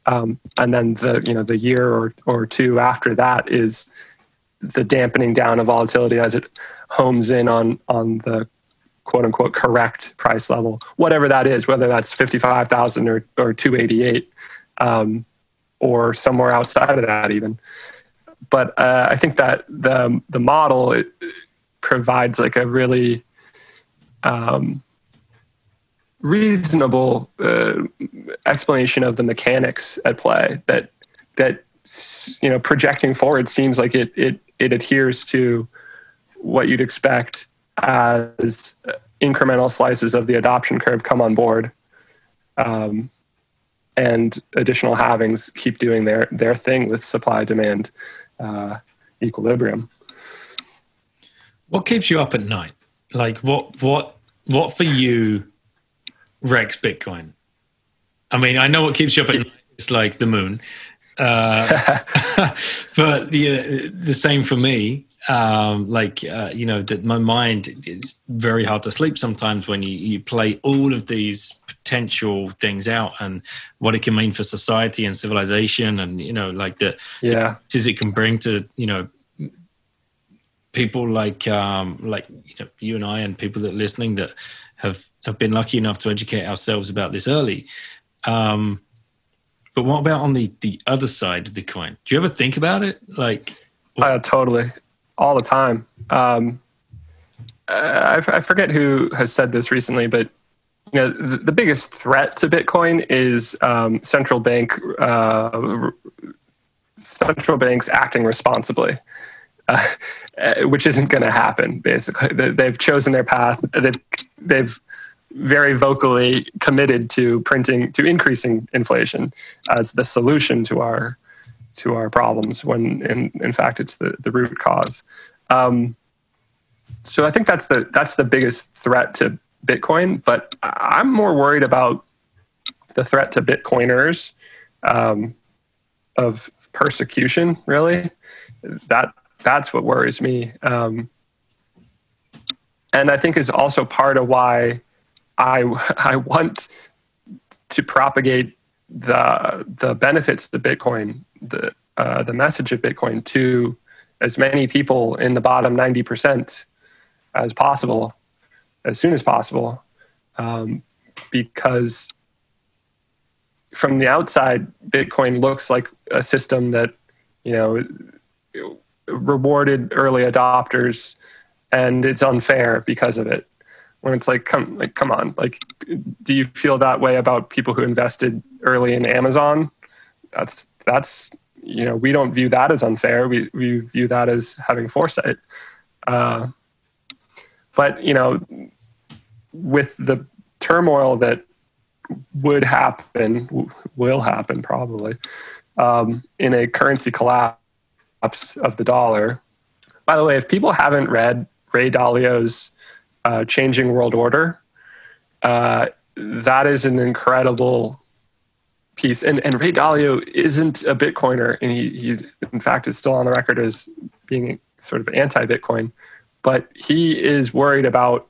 A: um, and then the you know the year or or two after that is the dampening down of volatility as it homes in on on the quote unquote correct price level, whatever that is, whether that's fifty five thousand or or two eighty eight. Um, or somewhere outside of that even but uh, I think that the the model provides like a really um, reasonable uh, explanation of the mechanics at play that that you know, projecting forward seems like it it it adheres to what you'd expect as incremental slices of the adoption curve come on board. Um, and additional halvings keep doing their their thing with supply demand uh, equilibrium.
B: What keeps you up at night? Like what what what for you wrecks Bitcoin? I mean, I know what keeps you up at night is like the moon, uh, but the the same for me. Um, like uh, you know, that my mind is very hard to sleep sometimes when you, you play all of these potential things out and what it can mean for society and civilization, and you know, like the
A: yeah,
B: the it can bring to you know people like um, like you know you and I and people that are listening that have have been lucky enough to educate ourselves about this early. Um, but what about on the the other side of the coin? Do you ever think about it? Like,
A: uh, totally, all the time. Um, I, I forget who has said this recently, but you know, the, the biggest threat to Bitcoin is um, central bank uh, central banks acting responsibly. Uh, which isn't going to happen. Basically, they've chosen their path. They've they've very vocally committed to printing to increasing inflation as the solution to our to our problems when in, in fact it's the, the root cause. Um, so i think that's the that's the biggest threat to bitcoin but i'm more worried about the threat to bitcoiners um, of persecution really. That that's what worries me. Um, and i think is also part of why I I want to propagate the the benefits of Bitcoin, the uh, the message of Bitcoin to as many people in the bottom ninety percent as possible, as soon as possible, um, because from the outside, Bitcoin looks like a system that you know rewarded early adopters, and it's unfair because of it when it's like come like come on like do you feel that way about people who invested early in amazon? That's that's you know we don't view that as unfair. We, we view that as having foresight. Uh, but you know with the turmoil that would happen will happen probably um, in a currency collapse of the dollar. By the way if people haven't read ray dalio's uh, changing world order. Uh, that is an incredible piece. And, and Ray Dalio isn't a Bitcoiner, and he, he's in fact is still on the record as being sort of anti-Bitcoin, but he is worried about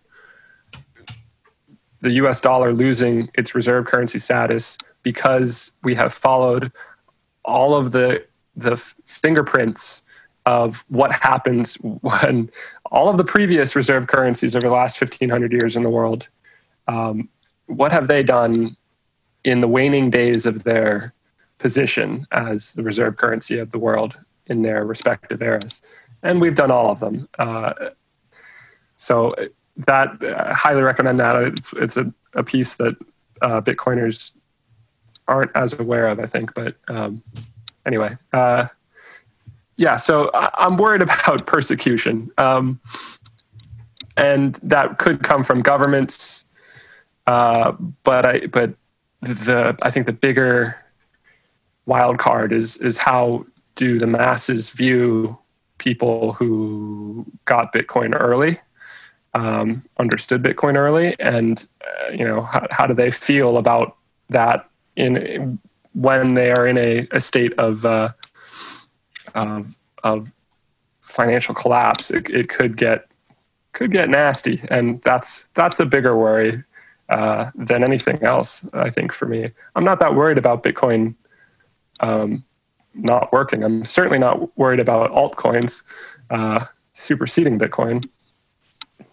A: the U.S. dollar losing its reserve currency status because we have followed all of the the fingerprints of what happens when all of the previous reserve currencies over the last 1500 years in the world, um, what have they done in the waning days of their position as the reserve currency of the world in their respective eras? And we've done all of them. Uh, so that uh, highly recommend that. It's, it's a, a piece that uh, Bitcoiners aren't as aware of, I think. But um, anyway, uh, yeah, so I, am worried about persecution, um, and that could come from governments. Uh, but I, but the I think the bigger wild card is is how do the masses view people who got Bitcoin early, um, understood Bitcoin early, and uh, you know how, how do they feel about that in when they are in a, a state of uh, of, of financial collapse, it, it could get could get nasty, and that's that's a bigger worry uh, than anything else. I think for me, I'm not that worried about Bitcoin um, not working. I'm certainly not worried about altcoins uh, superseding Bitcoin.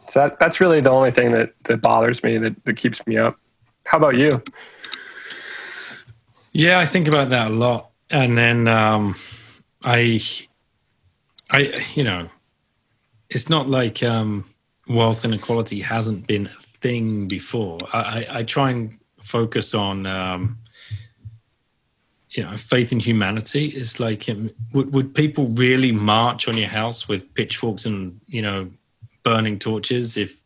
A: So that, that's really the only thing that, that bothers me that, that keeps me up. How about you?
B: Yeah, I think about that a lot. And then um, I, I, you know, it's not like um, wealth inequality hasn't been a thing before. I, I, I try and focus on, um, you know faith in humanity is like um, would, would people really march on your house with pitchforks and you know burning torches if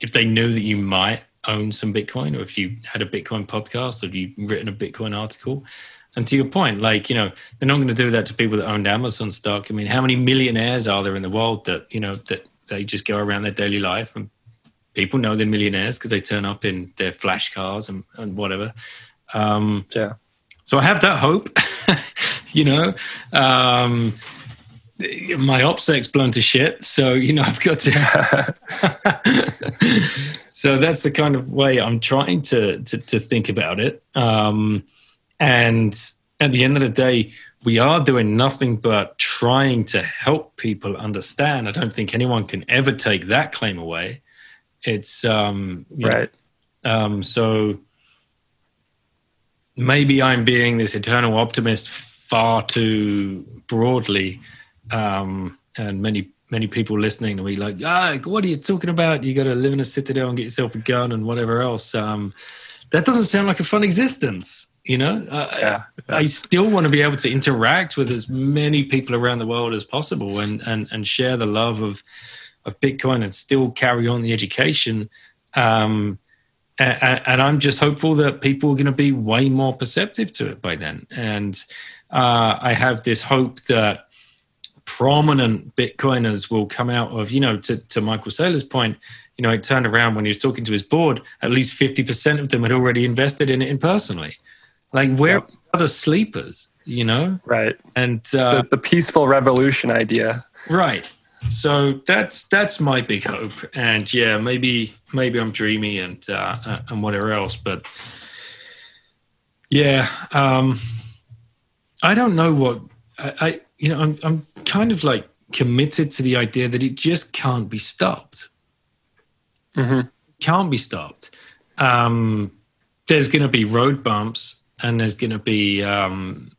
B: if they knew that you might own some bitcoin or if you had a bitcoin podcast or you written a bitcoin article and to your point like you know they're not going to do that to people that owned amazon stock i mean how many millionaires are there in the world that you know that they just go around their daily life and people know they're millionaires because they turn up in their flash cars and, and whatever um,
A: yeah
B: so I have that hope, you know. Um, my OPSEC's blown to shit, so you know I've got to. so that's the kind of way I'm trying to to, to think about it. Um, and at the end of the day, we are doing nothing but trying to help people understand. I don't think anyone can ever take that claim away. It's um,
A: right.
B: Know, um, so maybe I'm being this eternal optimist far too broadly, um, and many many people listening to me like, ah, what are you talking about? You got to live in a citadel and get yourself a gun and whatever else. Um, that doesn't sound like a fun existence. You know,
A: yeah,
B: I, I still want to be able to interact with as many people around the world as possible and and and share the love of of Bitcoin and still carry on the education. Um, and, and, I'm just hopeful that people are going to be way more perceptive to it by then. And uh, I have this hope that prominent Bitcoiners will come out of, you know, to, to Michael Saylor's point, you know, it turned around when he was talking to his board, at least 50% of them had already invested in it in personally. Like, where yep. are the sleepers, you know?
A: Right.
B: And uh,
A: the, the peaceful revolution idea.
B: Right so that's that's my big hope and yeah maybe maybe i'm dreamy and uh, uh, and whatever else but yeah um i don't know what I, I you know I'm, I'm kind of like committed to the idea that it just can't be stopped
A: mm-hmm.
B: can't be stopped um there's going to be road bumps and there's going to be um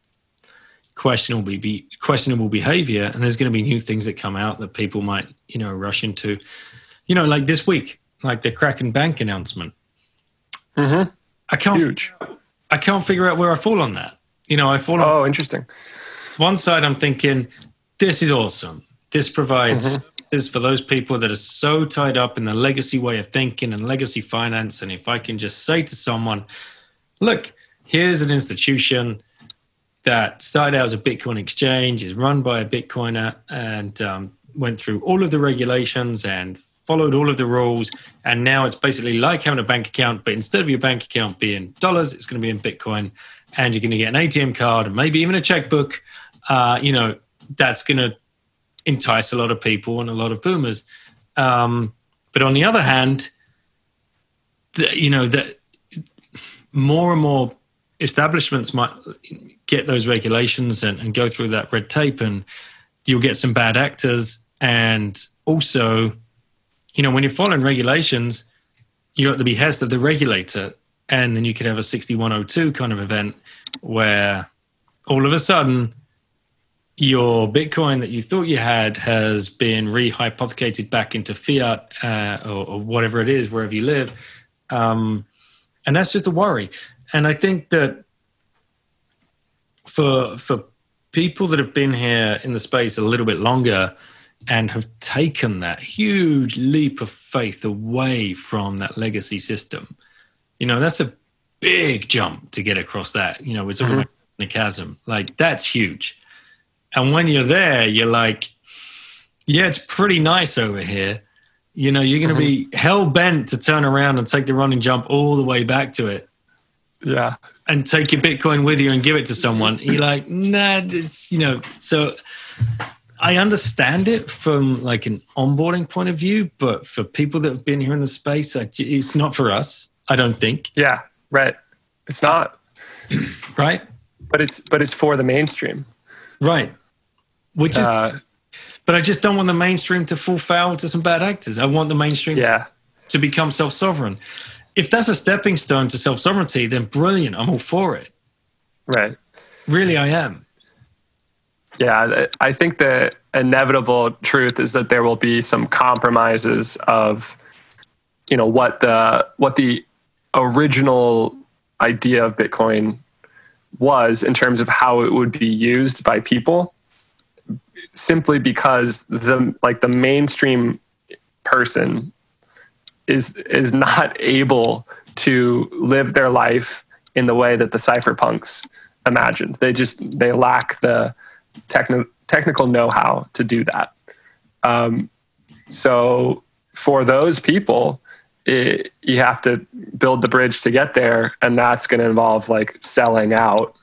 B: questionable be questionable behavior and there's going to be new things that come out that people might you know rush into. You know like this week like the kraken bank announcement.
A: Mm-hmm.
B: i can't
A: huge.
B: I can't figure out where i fall on that. You know i fall on
A: oh interesting.
B: one side i'm thinking this is awesome. This provides mm-hmm. is for those people that are so tied up in the legacy way of thinking and legacy finance and if i can just say to someone look here's an institution that started out as a Bitcoin exchange, is run by a Bitcoiner, and um, went through all of the regulations and followed all of the rules. And now it's basically like having a bank account, but instead of your bank account being dollars, it's going to be in Bitcoin. And you're going to get an ATM card and maybe even a checkbook. Uh, you know, that's going to entice a lot of people and a lot of boomers. Um, but on the other hand, the, you know, that more and more establishments might get those regulations and, and go through that red tape and you'll get some bad actors. And also you know when you're following regulations you're at the behest of the regulator. And then you could have a 6102 kind of event where all of a sudden your bitcoin that you thought you had has been rehypothecated back into fiat uh, or, or, whatever it is wherever you live. Um, and that's just a worry and i think that for for people that have been here in the space a little bit longer and have taken that huge leap of faith away from that legacy system, you know, that's a big jump to get across that. You know, we're talking mm-hmm. about the chasm. Like that's huge. And when you're there, you're like, yeah, it's pretty nice over here. You know, you're going to mm-hmm. be hell bent to turn around and take the running jump all the way back to it.
A: Yeah.
B: And take your Bitcoin with you and give it to someone. You're like, nah, it's, you know, so I understand it from like an onboarding point of view, but for people that have been here in the space, it's not for us, I don't think.
A: Yeah, right. It's not.
B: right.
A: But it's, but it's for the mainstream.
B: Right. Which is, uh, but I just don't want the mainstream to fall foul to some bad actors. I want the mainstream
A: yeah.
B: to become self sovereign if that's a stepping stone to self sovereignty, then brilliant. I'm all for it.
A: Right.
B: Really, I am.
A: Yeah, I think the inevitable truth is that there will be some compromises of, you know, what the what the original idea of Bitcoin was in terms of how it would be used by people simply because the like the mainstream person is is not able to live their life in the way that the cypherpunks imagined. They just they lack the techni- technical know-how to do that. Um, so for those people, it, you have to build the bridge to get there, and that's going to involve like selling out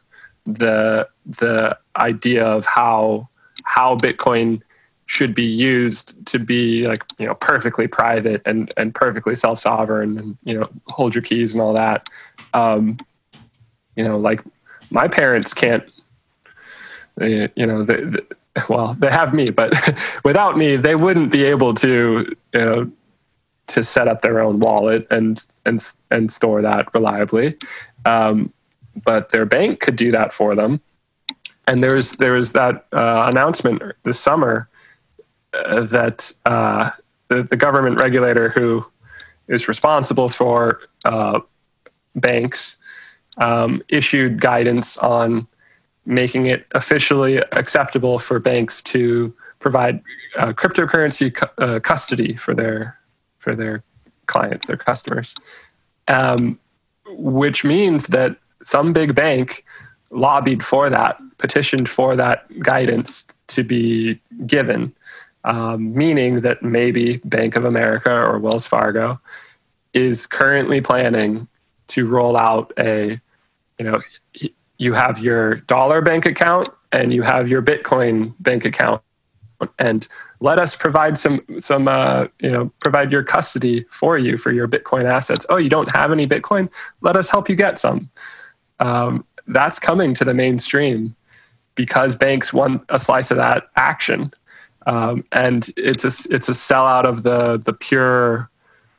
A: the the idea of how how Bitcoin should be used to be like you know perfectly private and and perfectly self sovereign and you know hold your keys and all that. Um, you know, like my parents can't. They, you know, they, they, well, they have me, but without me, they wouldn't be able to you know to set up their own wallet and and and store that reliably. Um, but their bank could do that for them. And there's there was that uh, announcement this summer that uh, the, the, government regulator who is responsible for uh, banks um, issued guidance on making it officially acceptable for banks to provide uh, cryptocurrency cu- uh, custody for their for their clients, their customers, um, which means that some big bank lobbied for that, petitioned for that guidance to be given, um, meaning that maybe Bank of America or Wells Fargo is currently planning to roll out a, you know, you have your dollar bank account and you have your Bitcoin bank account, and let us provide some some uh, you know provide your custody for you for your Bitcoin assets. Oh, you don't have any Bitcoin? Let us help you get some um, that's coming to the mainstream because banks want a slice of that action. Um, and it's a it's a sellout of the the pure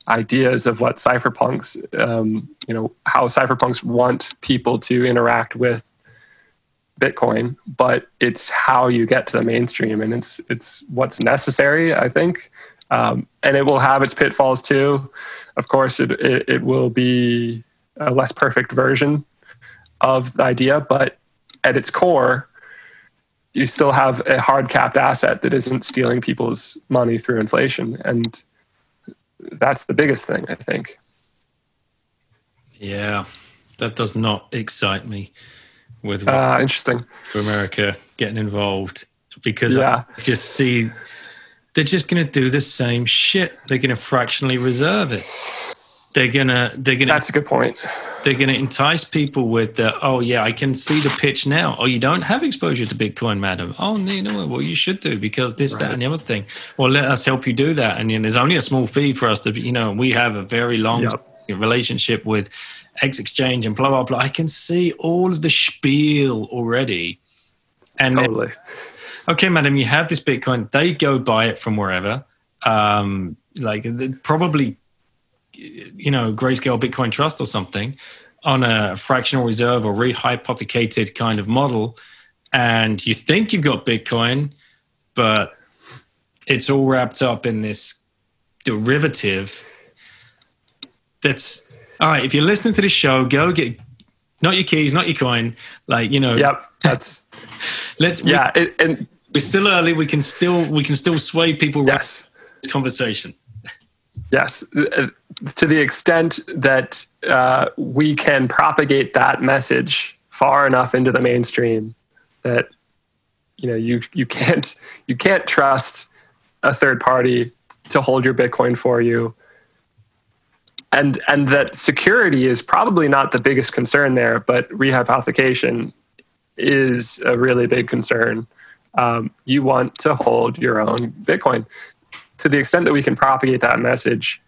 A: ideas of what cypherpunks um, you know how cypherpunks want people to interact with Bitcoin, but it's how you get to the mainstream, and it's it's what's necessary, I think, um, and it will have its pitfalls too. Of course, it, it, it will be a less perfect version of the idea, but at its core, you still have a hard capped asset that isn't stealing people's money through inflation. And that's the biggest thing, I think.
B: Yeah, that does not excite me with
A: uh, interesting
B: America getting involved because yeah. I just see they're just going to do the same shit. They're going to fractionally reserve it. They're gonna they're gonna
A: That's a good point.
B: They're gonna entice people with the oh yeah, I can see the pitch now. Oh, you don't have exposure to Bitcoin, madam. Oh no, no, well you should do because this, right. that, and the other thing. Well, let us help you do that. And you know, there's only a small fee for us to you know, we have a very long yep. relationship with X exchange and blah blah blah. I can see all of the spiel already. And
A: totally.
B: Then, okay, madam, you have this Bitcoin. They go buy it from wherever. Um, like probably you know, Grayscale Bitcoin Trust or something on a fractional reserve or rehypothecated kind of model, and you think you've got Bitcoin, but it's all wrapped up in this derivative. That's all right. If you're listening to this show, go get not your keys, not your coin. Like you know.
A: Yep. That's.
B: let's.
A: Yeah, we, it, and
B: we're still early. We can still we can still sway people.
A: Yes.
B: This conversation.
A: Yes, to the extent that uh, we can propagate that message far enough into the mainstream that you know you you can't you can't trust a third party to hold your Bitcoin for you, and and that security is probably not the biggest concern there, but rehypothecation is a really big concern. Um, you want to hold your own Bitcoin to the extent that we can propagate that message,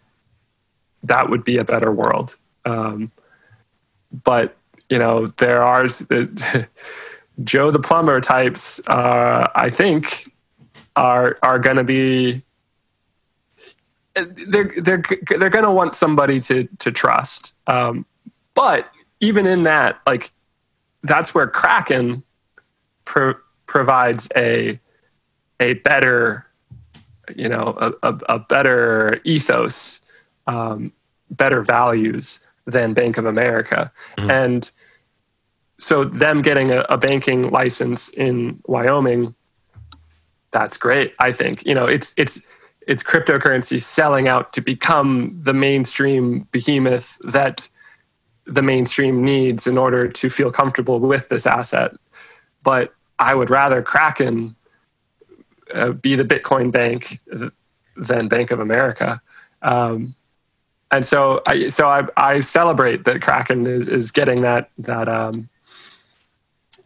A: that would be a better world. Um, but you know, there are the, Joe the plumber types. Uh, I think are are going to be they're they're they're going to want somebody to to trust. Um, but even in that, like that's where Kraken pro- provides a a better you know a, a, a better ethos, um, better values than Bank of America, mm-hmm. and so them getting a, a banking license in Wyoming, that's great. I think you know it's it's it's cryptocurrency selling out to become the mainstream behemoth that the mainstream needs in order to feel comfortable with this asset. But I would rather Kraken uh, be the Bitcoin bank than Bank of America. Um, and so I so I, I celebrate that Kraken is, is getting that that um,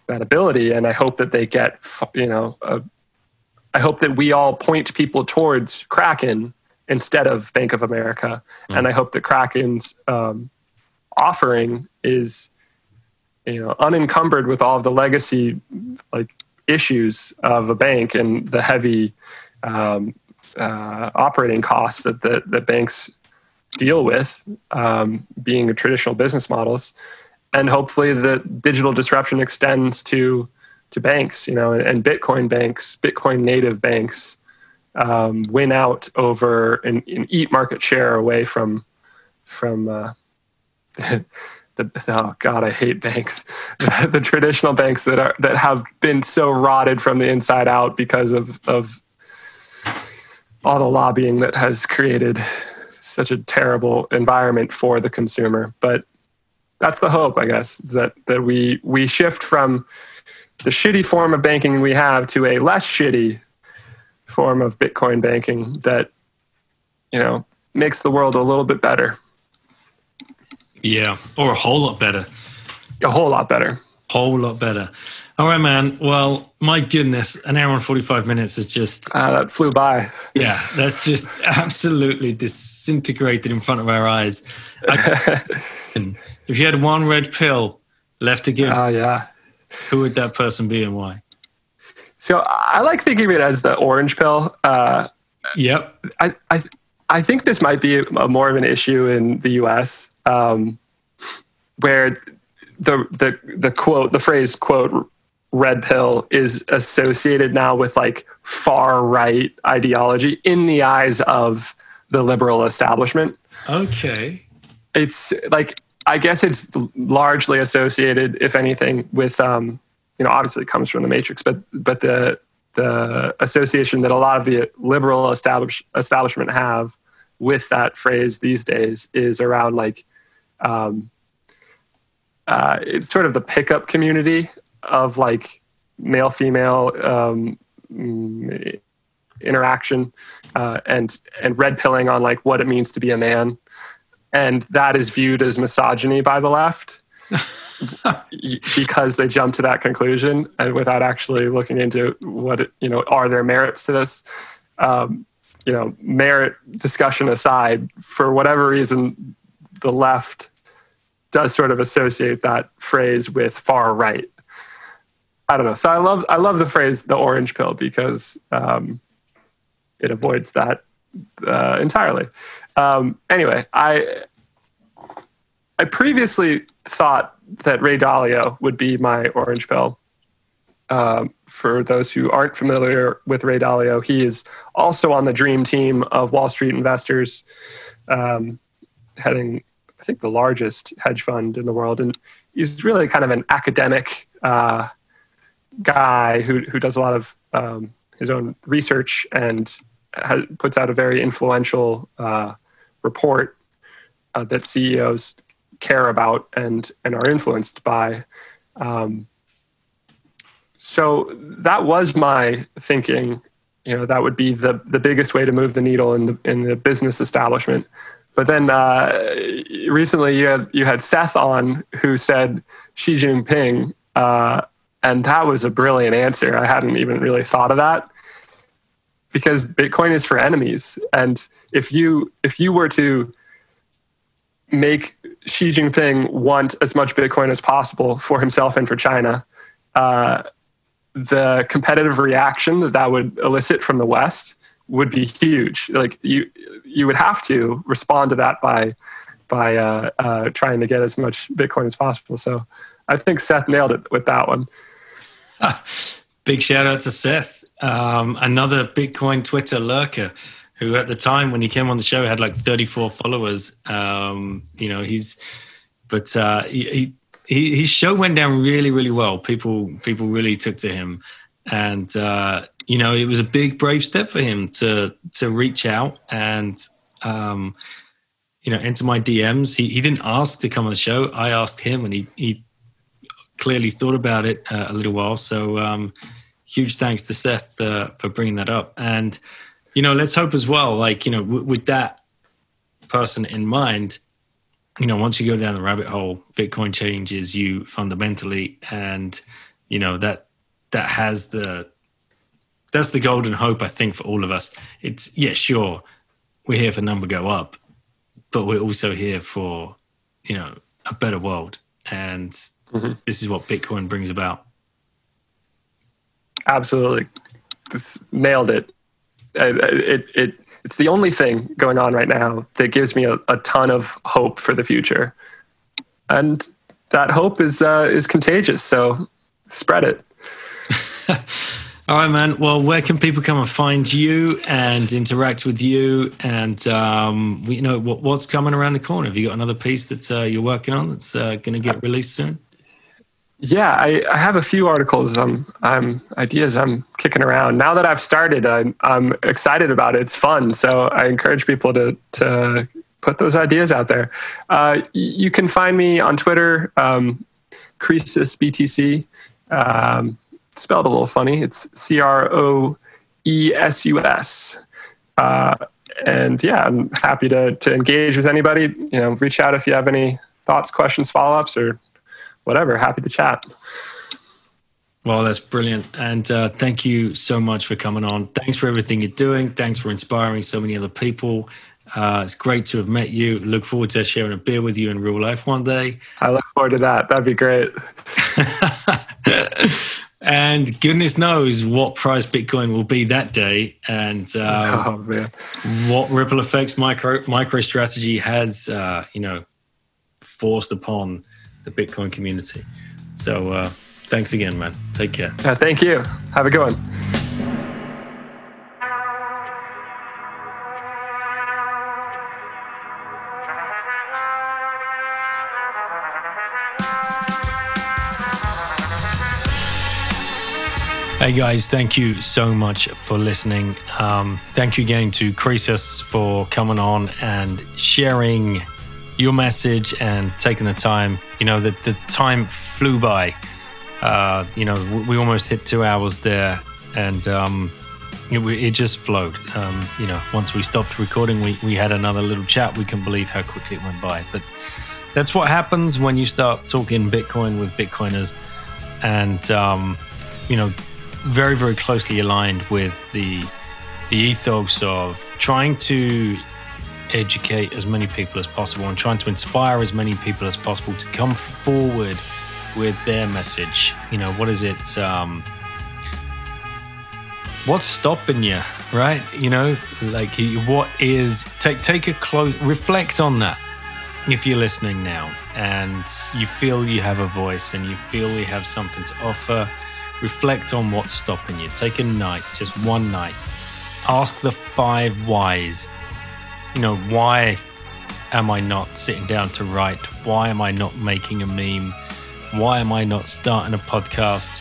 A: that ability, and I hope that they get you know a, I hope that we all point people towards Kraken instead of Bank of America, mm. and I hope that Kraken's um, offering is you know unencumbered with all of the legacy like issues of a bank and the heavy um, uh, operating costs that the, the banks deal with um, being traditional business models. And hopefully the digital disruption extends to to banks you know and, and bitcoin banks bitcoin native banks um, win out over and, and, eat market share away from from uh, the, the, oh god i hate banks the traditional banks that are that have been so rotted from the inside out because of of all the lobbying that has created such a terrible environment for the consumer. But that's the hope, I guess, that that we we shift from the shitty form of banking we have to a less shitty form of Bitcoin banking that you know makes the world a little bit better.
B: Yeah, or a whole lot better.
A: A whole lot better.
B: Whole lot better. All right, man. Well, my goodness, an hour and 45 minutes is just.
A: Uh, that flew by.
B: Yeah, that's just absolutely disintegrated in front of our eyes. I, if you had one red pill left to give,
A: oh, yeah.
B: who would that person be and why?
A: So I like thinking of it as the orange pill. Uh,
B: yep.
A: I, I, I think this might be a, more of an issue in the US um, where the, the, the quote, the phrase, quote, red pill is associated now with like far right ideology in the eyes of the liberal establishment.
B: Okay.
A: It's like I guess it's largely associated, if anything, with um, you know obviously it comes from the Matrix, but but the the association that a lot of the liberal establish, establishment have with that phrase these days is around like um, uh, it's sort of the pickup community of like male female um, mm, interaction uh, and and red pilling on like what it means to be a man. And that is viewed as misogyny by the left because they jump to that conclusion and without actually looking into what it, you know are there merits to this. Um, you know merit discussion aside for whatever reason the left does sort of associate that phrase with far right I don't know. So I love I love the phrase the orange pill because um, it avoids that uh, entirely. Um, anyway, I I previously thought that Ray Dalio would be my orange pill. Um, for those who aren't familiar with Ray Dalio, he is also on the dream team of Wall Street investors, um, heading I think the largest hedge fund in the world, and he's really kind of an academic. Uh, guy who who does a lot of um, his own research and puts out a very influential uh, report uh, that CEOs care about and and are influenced by. Um, so that was my thinking. You know, that would be the the biggest way to move the needle in the in the business establishment. But then uh, recently, you had you had Seth on who said Xi Jinping uh, and that was a brilliant answer. I hadn't even really thought of that because Bitcoin is for enemies. And if you if you were to make Xi Jinping want as much Bitcoin as possible for himself and for China, uh, the competitive reaction that that would elicit from the West would be huge. Like you, you would have to respond to that by by uh, uh, trying to get as much Bitcoin as possible. So I think Seth nailed it with that one.
B: Big shout out to Seth, um, another Bitcoin Twitter lurker who at the time when he came on the show had like 34 followers. Um, you know, he's, but uh, he, he, his show went down really, really well. People people really took to him, and uh, you know it was a big brave step for him to to reach out and um, you know enter my DMs. He he didn't ask to come on the show. I asked him, and he he clearly thought about it uh, a little while. So um, huge thanks to Seth uh, for bringing that up. And you know, let's hope as well. Like you know, w- with that person in mind, you know, once you go down the rabbit hole, Bitcoin changes you fundamentally, and you know that that has the that's the golden hope I think for all of us. It's yeah, sure, we're here for number go up, but we're also here for you know a better world, and mm-hmm. this is what Bitcoin brings about.
A: Absolutely, nailed it. It it it's the only thing going on right now that gives me a, a ton of hope for the future, and that hope is uh, is contagious. So spread it.
B: All right, man. Well, where can people come and find you and interact with you? And um, you know what, what's coming around the corner? Have you got another piece that uh, you're working on that's uh, going to get released soon?
A: Yeah, I, I have a few articles, um, um, ideas I'm kicking around. Now that I've started, I'm, I'm excited about it. It's fun. So I encourage people to, to put those ideas out there. Uh, you can find me on Twitter, um, Croesus BTC. Um, spelled a little funny. It's C R O E S U S. Uh, and yeah, I'm happy to, to engage with anybody. You know, reach out if you have any thoughts, questions, follow ups, or whatever. Happy to chat.
B: Well, that's brilliant. And uh, thank you so much for coming on. Thanks for everything you're doing. Thanks for inspiring so many other people. Uh, it's great to have met you. Look forward to sharing a beer with you in real life one day.
A: I look forward to that. That'd be great.
B: and goodness knows what price Bitcoin will be that day, and um, oh, what ripple effects micro MicroStrategy has, uh, you know, forced upon the Bitcoin community. So uh, thanks again, man. Take care.
A: Yeah, thank you. Have a good one.
B: Hey guys, thank you so much for listening. Um, thank you again to Croesus for coming on and sharing your message and taking the time. You know, the, the time flew by. Uh, you know, we almost hit two hours there, and um, it, it, just flowed. Um, you know, once we stopped recording, we, we had another little chat. We can believe how quickly it went by. But that's what happens when you start talking Bitcoin with Bitcoiners, and um, you know, very very closely aligned with the the ethos of trying to educate as many people as possible and trying to inspire as many people as possible to come forward with their message. You know, what is it? Um, what's stopping you, right? You know, like what is take take a close reflect on that. If you're listening now and you feel you have a voice and you feel you have something to offer, reflect on what's stopping you. Take a night, just one night. Ask the five whys you know, why am I not sitting down to write? Why am I not making a meme? Why am I not starting a podcast?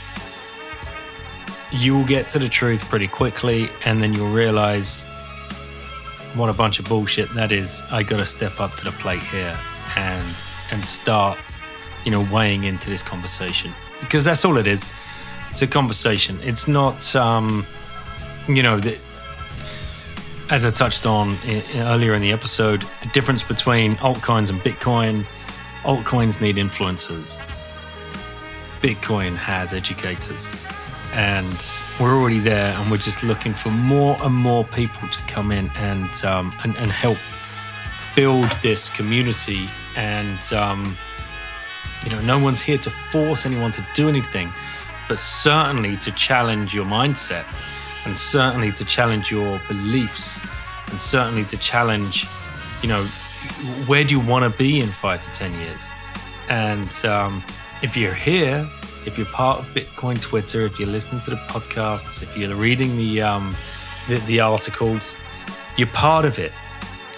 B: You will get to the truth pretty quickly, and then you'll realize what a bunch of bullshit that is. I got to step up to the plate here and and start, you know, weighing into this conversation because that's all it is. It's a conversation. It's not, um, you know, the, as I touched on earlier in the episode, the difference between altcoins and Bitcoin altcoins need influencers, Bitcoin has educators. And we're already there, and we're just looking for more and more people to come in and um, and, and, help build this community. And um, you know, no one's here to force anyone to do anything, but certainly to challenge your mindset and certainly to challenge your beliefs and certainly to challenge, you know, where do you want to be in five to 10 years? And um, if you're here, if you're part of Bitcoin Twitter, if you're listening to the podcasts, if you're reading the, um, the, the articles, you're part of it.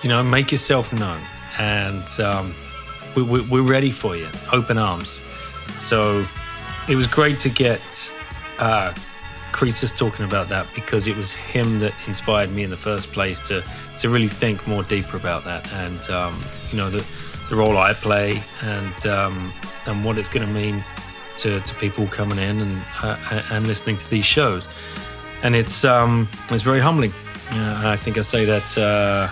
B: You know, make yourself known. And um, we, we, we're ready for you. Open arms. So it was great to get uh, Croesus talking about that because it was him that inspired me in the first place to to really think more deeper about that and um, you know the the role I play and um, and what it's going to mean to, to people coming in and uh, and listening to these shows. And it's um, it's very humbling. Uh, I think I say that uh,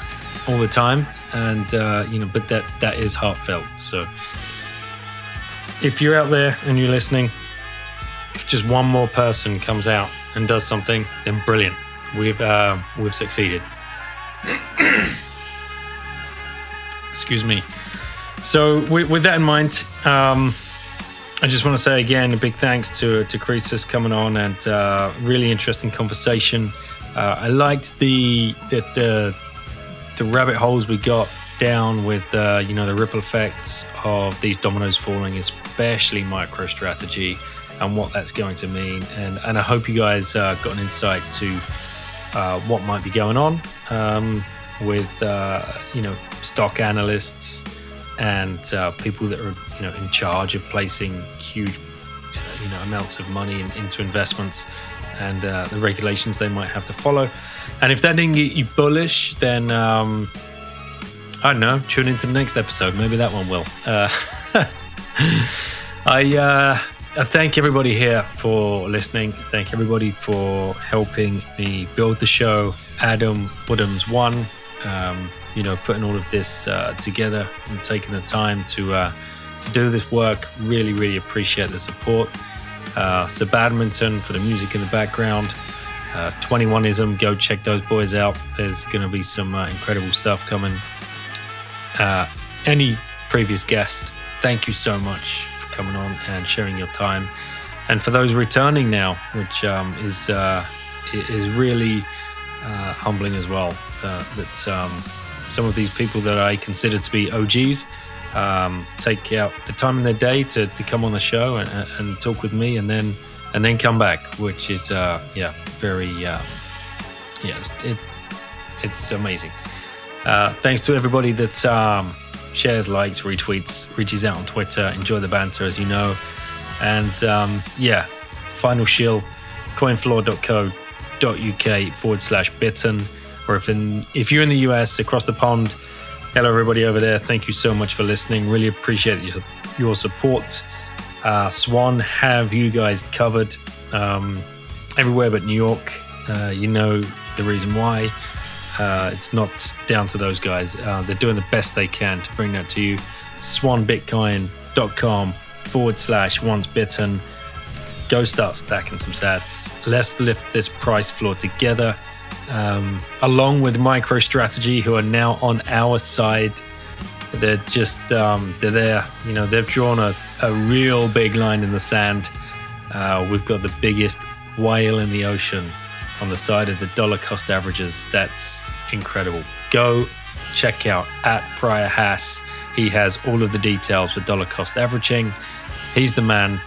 B: all the time and uh, you know but that that is heartfelt. So if you're out there and you're listening if just one more person comes out and does something, then brilliant. We've uh, we've succeeded. Excuse me. So with, with that in mind, um, I just want to say again a big thanks to to Croesus coming on and uh, really interesting conversation. Uh, I liked the the, the the rabbit holes we got down with uh, you know the ripple effects of these dominoes falling, especially MicroStrategy and what that's going to mean. And, and I hope you guys uh, got an insight to uh, what might be going on um, with uh, you know stock analysts and uh, people that are you know in charge of placing huge you know amounts of money in, into investments and uh, the regulations they might have to follow. And if that didn't get you bullish, then um, I don't know. Tune into the next episode. Maybe that one will. Uh, I uh, thank everybody here for listening. Thank everybody for helping me build the show. Adam Woodhams one, um, you know, putting all of this uh, together and taking the time to uh, to do this work. Really, really appreciate the support. Uh, Sir Badminton for the music in the background. 21ism, uh, go check those boys out. There's going to be some uh, incredible stuff coming. Uh, any previous guest, thank you so much coming on and sharing your time. And for those returning now, which um, is uh, is really uh, humbling as well, uh, that um, some of these people that I consider to be OGs um, take out the time in their day to, to come on the show and, and talk with me, and then and then come back, which is uh, yeah very uh, yeah it, it's amazing. Uh, thanks to everybody that um, shares, likes, retweets, reaches out on Twitter. Enjoy the banter, as you know. And um, yeah, final shill, coinfloor.co.uk forward slash bitten. Or if in if you're in the US across the pond, hello everybody over there. Thank you so much for listening. Really appreciate your, your support. Uh, Swan have you guys covered um, everywhere but New York. Uh, you know the reason why. Uh, it's not down to those guys. Uh, they're doing the best they can to bring that to you. Swanbitcoin.com forward slash once bitten. Go start stacking some sats. Let's lift this price floor together. Um, along with MicroStrategy, who are now on our side. They're just um, they're there. You know they've drawn a, a real big line in the sand. Uh, we've got the biggest whale in the ocean on the side of the dollar cost averages. That's incredible. Go check out at Friar Hass. He has all of the details for dollar cost averaging. He's the man.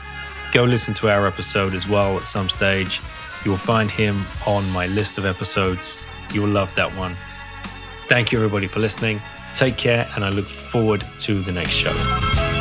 B: Go listen to our episode as well at some stage. You'll find him on my list of episodes. You'll love that one. Thank you, everybody, for listening. Take care, and I look forward to the next show.